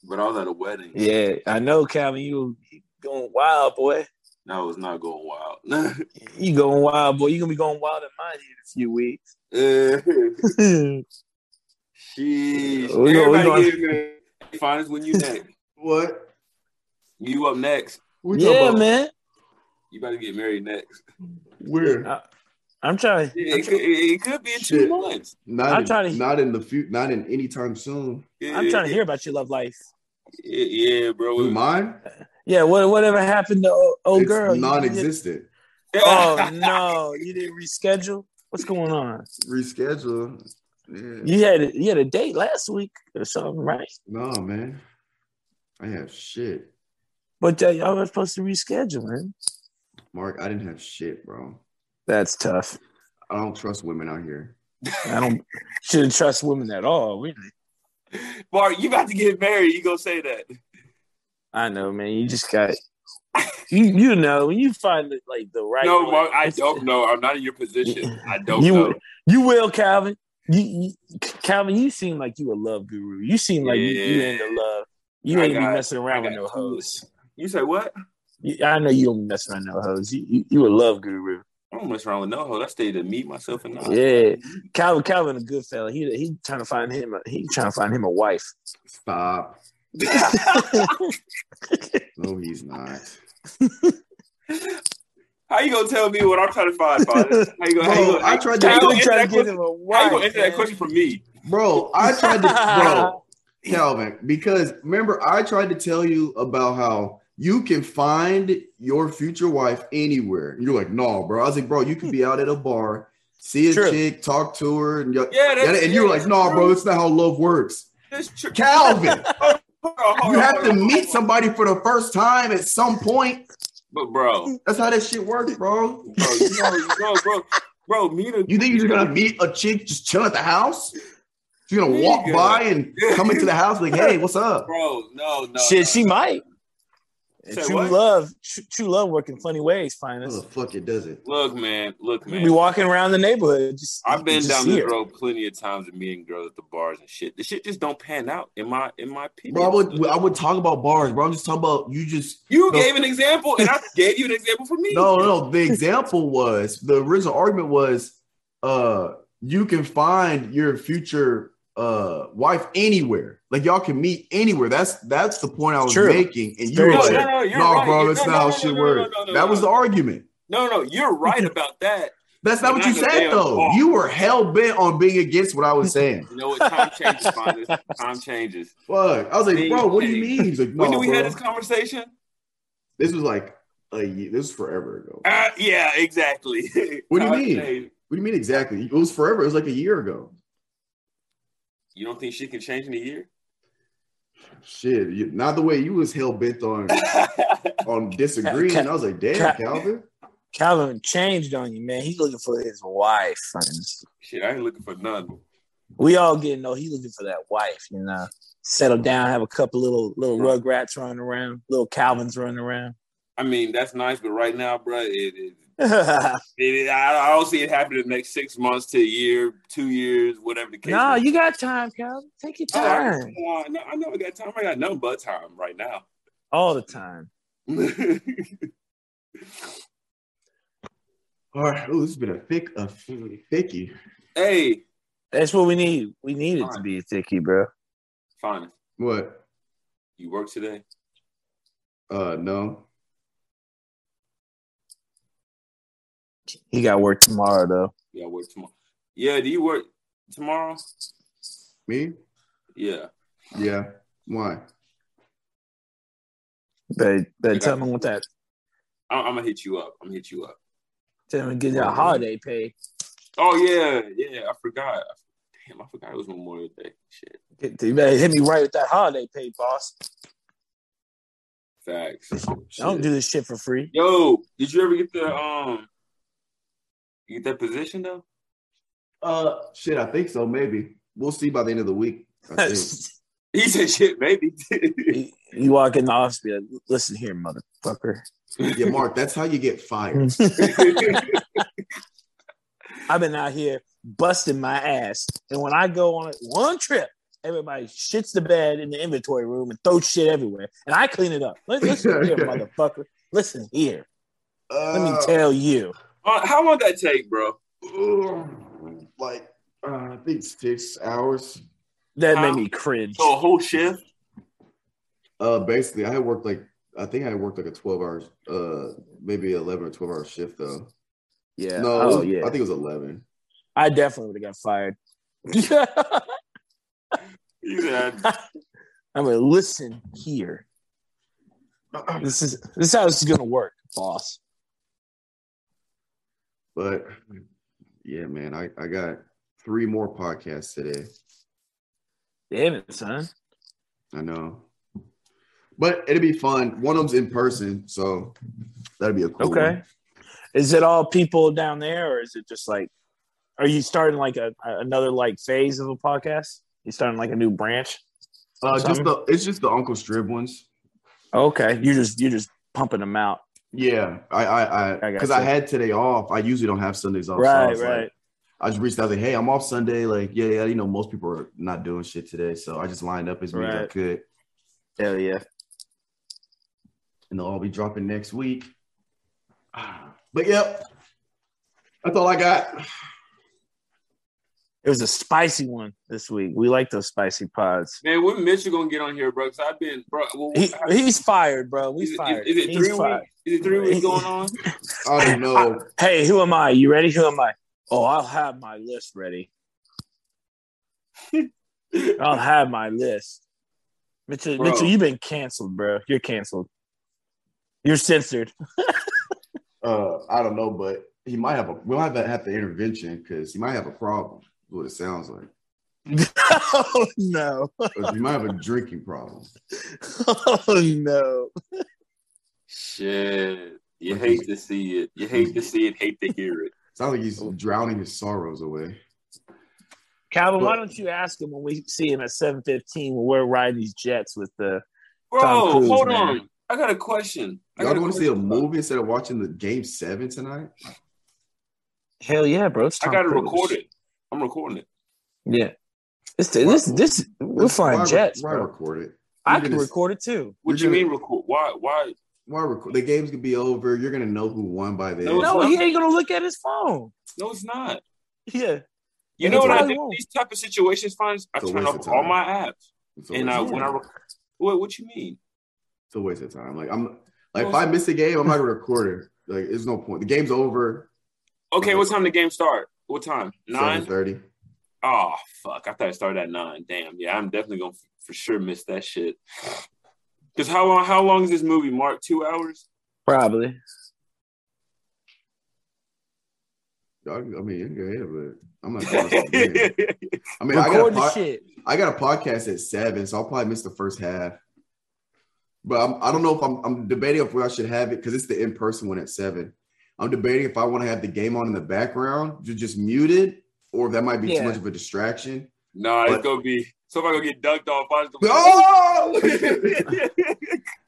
But I was at a wedding. Yeah, I know, Calvin. You you going wild, boy. No, I was not going wild. (laughs) You going wild, boy. You gonna be going wild in mine in a few weeks. (laughs) Sheesh. We gonna- we Everybody gonna- get married. (laughs) Finals when you next. What? You up next. We talking yeah, about- man. You better get married next. Where? I, I'm trying. It, I'm, it, could, it, it could be in two months. Not I'm in, trying to- not in the future. not in any time soon. I'm trying to hear about your love life. Yeah, yeah, bro. Who mine? Yeah, what whatever happened to old, old it's girl? You- non-existent. (laughs) Oh no, you didn't reschedule. What's going on? Reschedule. Yeah. You had a, you had a date last week or something, right? No, man. I have shit. But uh, y'all were supposed to reschedule, man. Mark, I didn't have shit, bro. That's tough. I don't trust women out here. I don't shouldn't trust women at all. Really. (laughs) Mark, you about to get married. You gonna say that? I know, man. You just got you. You know, when you find it like the right. no, Mark. I don't know. I'm not in your position. I don't You know. you will, Calvin. You, you Calvin, you seem like you a love guru. You seem like you, you Yeah. into love. You I ain't be messing around with no hoes. You say what? I know you don't mess around with no hoes. You, you you a love guru. I don't mess around with no hoe. I stay to meet myself and not. Yeah, Calvin Calvin a good fella. He he trying to find him. A, he trying to find him a wife. Stop. (laughs) No, he's not. How you gonna tell me what I'm trying to find, father? How you gonna? How you gonna, I tried to- how you Calvin gonna answer to get question? him a How you wife. gonna answer that question for me? Bro, I tried to bro, (laughs) Calvin, because remember I tried to tell you about how you can find your future wife anywhere. And you're like, no, bro. I was like, bro, you can be out at a bar, see a True. chick, talk to her, and, you're- Yeah, that's, and you're like, no, bro, that's not how love works. That's true. Calvin, (laughs) Hold you have to meet somebody for the first time at some point. But bro, That's how that shit works, bro. bro, you know, you know, bro, bro, me to You think you're just gonna meet a chick just chill at the house? You're gonna walk by and come into the house like, hey, what's up? bro, no, no, Shit, no. she might. Say true what? love, tr- true love, work in funny ways. How Finest. the fuck it does it? Look, man, look, You man. be walking around the neighborhood. Just I've been just down see this road plenty of times and meeting girls at the bars and shit. The shit just don't pan out in my in my opinion. Bro, I would I would talk about bars, bro. I'm just talking about you just you No. gave an example, and I (laughs) gave you an example for me. no no no. The example was the original argument was uh you can find your future uh wife anywhere. Like y'all can meet anywhere. That's that's the point I was True. making. And you were true. like, No, no, no, no, right. bro, You're- that's no, not no, how no, shit no, no, works. no, no, that no. was the argument. no, no, you're right (laughs) about that. That's not But what you not the said though. bar. You were hell bent on being against what I was saying. You know what? Time changes, Fonda. Time changes. (laughs) Fuck. I was like, Hey, bro, what do you mean? He's like, no, when did we bro. have this conversation? This was like a year. This was forever ago. Uh, yeah, exactly. What do you mean? What do you mean exactly? It was forever. It was like a year ago. You don't think shit can change in a year? Shit, you, not the way you was hell bent on (laughs) on disagreeing. Ca- I was like, damn, ca- Calvin. Calvin changed on you, man. He's looking for his wife. Finest. shit, I ain't looking for none. We all getting know he looking for that wife. You know, settle down, have a couple little little rugrats running around, little Calvins running around. I mean, that's nice, but right now, bro, it, it, (laughs) it, I, I don't see it happening in the next six months to a year, two years, whatever the case. no, you got time, Calvin. Take your Oh, I, time. I know, I know I got time. I got nothing but time right now. All the time. (laughs) All right. Oh, this has been a thick, a thicky. hey, That's what we need. We need it to be a thicky, bro. fine. What? You work today? Uh, no. He got work tomorrow though. Yeah, work tomorrow. Yeah, do you work tomorrow? Me? Yeah. Yeah. Why? They but I tell me him what that. I, I'm gonna hit you up. I'm gonna hit you up. Tell him to get that holiday pay. Oh yeah, yeah. I forgot. Damn, I forgot it was Memorial Day. Shit. Get, you better hit me right with that holiday pay, boss. Facts. Don't do this shit for free. Yo, did you ever get the um? You get that position though? Uh, shit. I think so. Maybe we'll see by the end of the week. (laughs) He said, "Shit, maybe." you, you walk in the office, be like, "Listen here, motherfucker. yeah, Mark. That's how you get fired. (laughs) (laughs) I've been out here busting my ass, and when I go on one trip, everybody shits the bed in the inventory room and throws shit everywhere, and I clean it up. Listen here, motherfucker. Listen here. Let me Uh, tell you. Uh, how long that take, bro? like uh, I think six hours. That made me cringe. So a whole shift? Uh, basically, I had worked like I think I had worked like a twelve hours, uh, maybe eleven or twelve hour shift though. Yeah. No, oh was- yeah. I think it was eleven. I definitely would have got fired. (laughs) He said, (laughs) I'm gonna listen here. (clears throat) This is this is how this is gonna work, boss. But yeah, man, I, I got three more podcasts today. Damn it, son. I know. But it'll be fun. One of them's in person, so that'll be a cool Okay. one. Is it all people down there, or is it just like? Are you starting like a another like phase of a podcast? You starting like a new branch? Uh, just the it's just the Uncle Strib ones. Okay, you just you just pumping them out. Yeah, I I I I because I, you. had today off. I usually don't have Sundays off. so I right, like- right. I just reached out like, hey, I'm off Sunday. Like, yeah, yeah, you know, most people are not doing shit today, so I just lined up as many as I could, Hell yeah. and they'll all be dropping next week. (sighs) But yep, that's all I got. It was a spicy one this week. We like those spicy pods. man, when Mitchell gonna get on here, bro? Because I've been, bro. Well, He, he's fired, bro. We is, it, fired. is, is it He's three fired. weeks? Is it three weeks going on? (laughs) I don't (laughs) know. Hey, who am I? You ready? Who am I? Oh, I'll have my list ready. (laughs) I'll have my list. Mitchell, Bro. Mitchell, you've been canceled, bro. You're canceled. You're censored. Uh, I don't know, but he might have a. We'll have to have the intervention because he might have a problem. Is What it sounds like. (laughs) oh no. you might have a drinking problem. (laughs) Oh no. Shit, you hate to see it. You hate to see it. Hate to hear it. (laughs) Sounds like he's drowning his sorrows away. Calvin, why don't you ask him when we see him at 715 when we're riding these jets with the Bro, Cruise, hold man. on. I got a question. I Y'all got want to see a movie instead of watching the game seven tonight? hell yeah, bro. It's I got to Cruise. record it. I'm recording it. Yeah. This this this we're flying Why- jets, Why bro. record it? I You're can record it too. What You're you mean record? Why? Why? Why record? The game's gonna be over. You're gonna know who won by then. No, No, he ain't gonna look at his phone. No, it's not. Yeah. You And know what I probably do? won't. These type of situations, finds I turn off all my apps, and I when I time. rec- what? What you mean? It's a waste of time. Like I'm like No, if I miss a game, I'm not gonna record it. Like there's no point. The game's over. Okay, what time the game start? What time? Seven Nine. thirty. Oh fuck! I thought it started at nine. Damn. Yeah, I'm definitely gonna f- for sure miss that shit. Because how long? How long is this movie? Mark two hours. Probably. I mean, you can go ahead, but I'm not. (laughs) Gonna miss the game. I mean, I got, a pod- shit. I got a podcast at seven, so I'll probably miss the first half. But I'm, I don't know if I'm, I'm debating if I should have it because it's the in person one at seven. I'm debating if I want to have the game on in the background, just muted, or if that might be Yeah. too much of a distraction. nah, But- it's gonna be. So if I go get dunked off, I just Oh!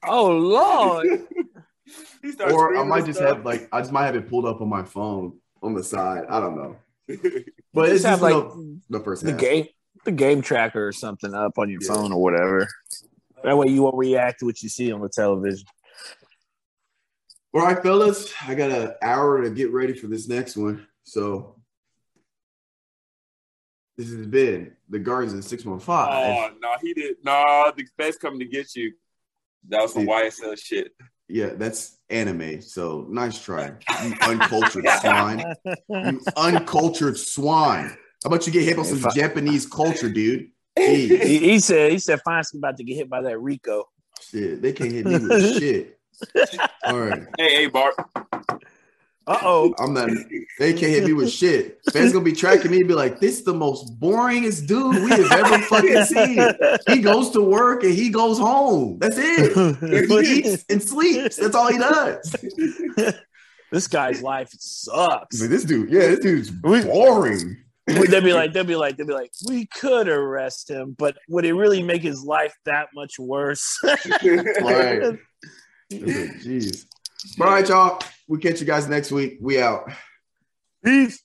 Oh Lord. (laughs) He or I might just stuff. have like I just might have it pulled up on my phone on the side. I don't know, (laughs) but Just it's have just like the, the first the half. game the game tracker or something up on your Yeah. phone or whatever. That way you won't react to what you see on the television. All right, fellas, I got an hour to get ready for this next one. So this has been the Guardians of Six One Oh Five. no, he did. No, the best coming to get you. That was some YSL shit. Yeah, that's anime. So nice try, you uncultured swine. You uncultured swine. How about you get hit by some I- Japanese culture, dude? He, Jeez, he said he said Fine's about to get hit by that RICO. shit, they can't hit me with (laughs) shit. All right, Hey, hey, Bart. Uh oh. I'm not. They can't hit me with shit. Fans gonna be tracking me and be like, "This is the most boringest dude we have ever fucking seen." He goes to work and he goes home. That's it. He (laughs) eats and sleeps. That's all he does. this guy's life sucks. Like, this dude, yeah, this dude's We- boring. they'd be like, they'd be like, they'd be like, we could arrest him, but would it really make his life that much worse? Right. (laughs) (laughs) Jeez. All right, y'all. We'll catch you guys next week. We out. Peace.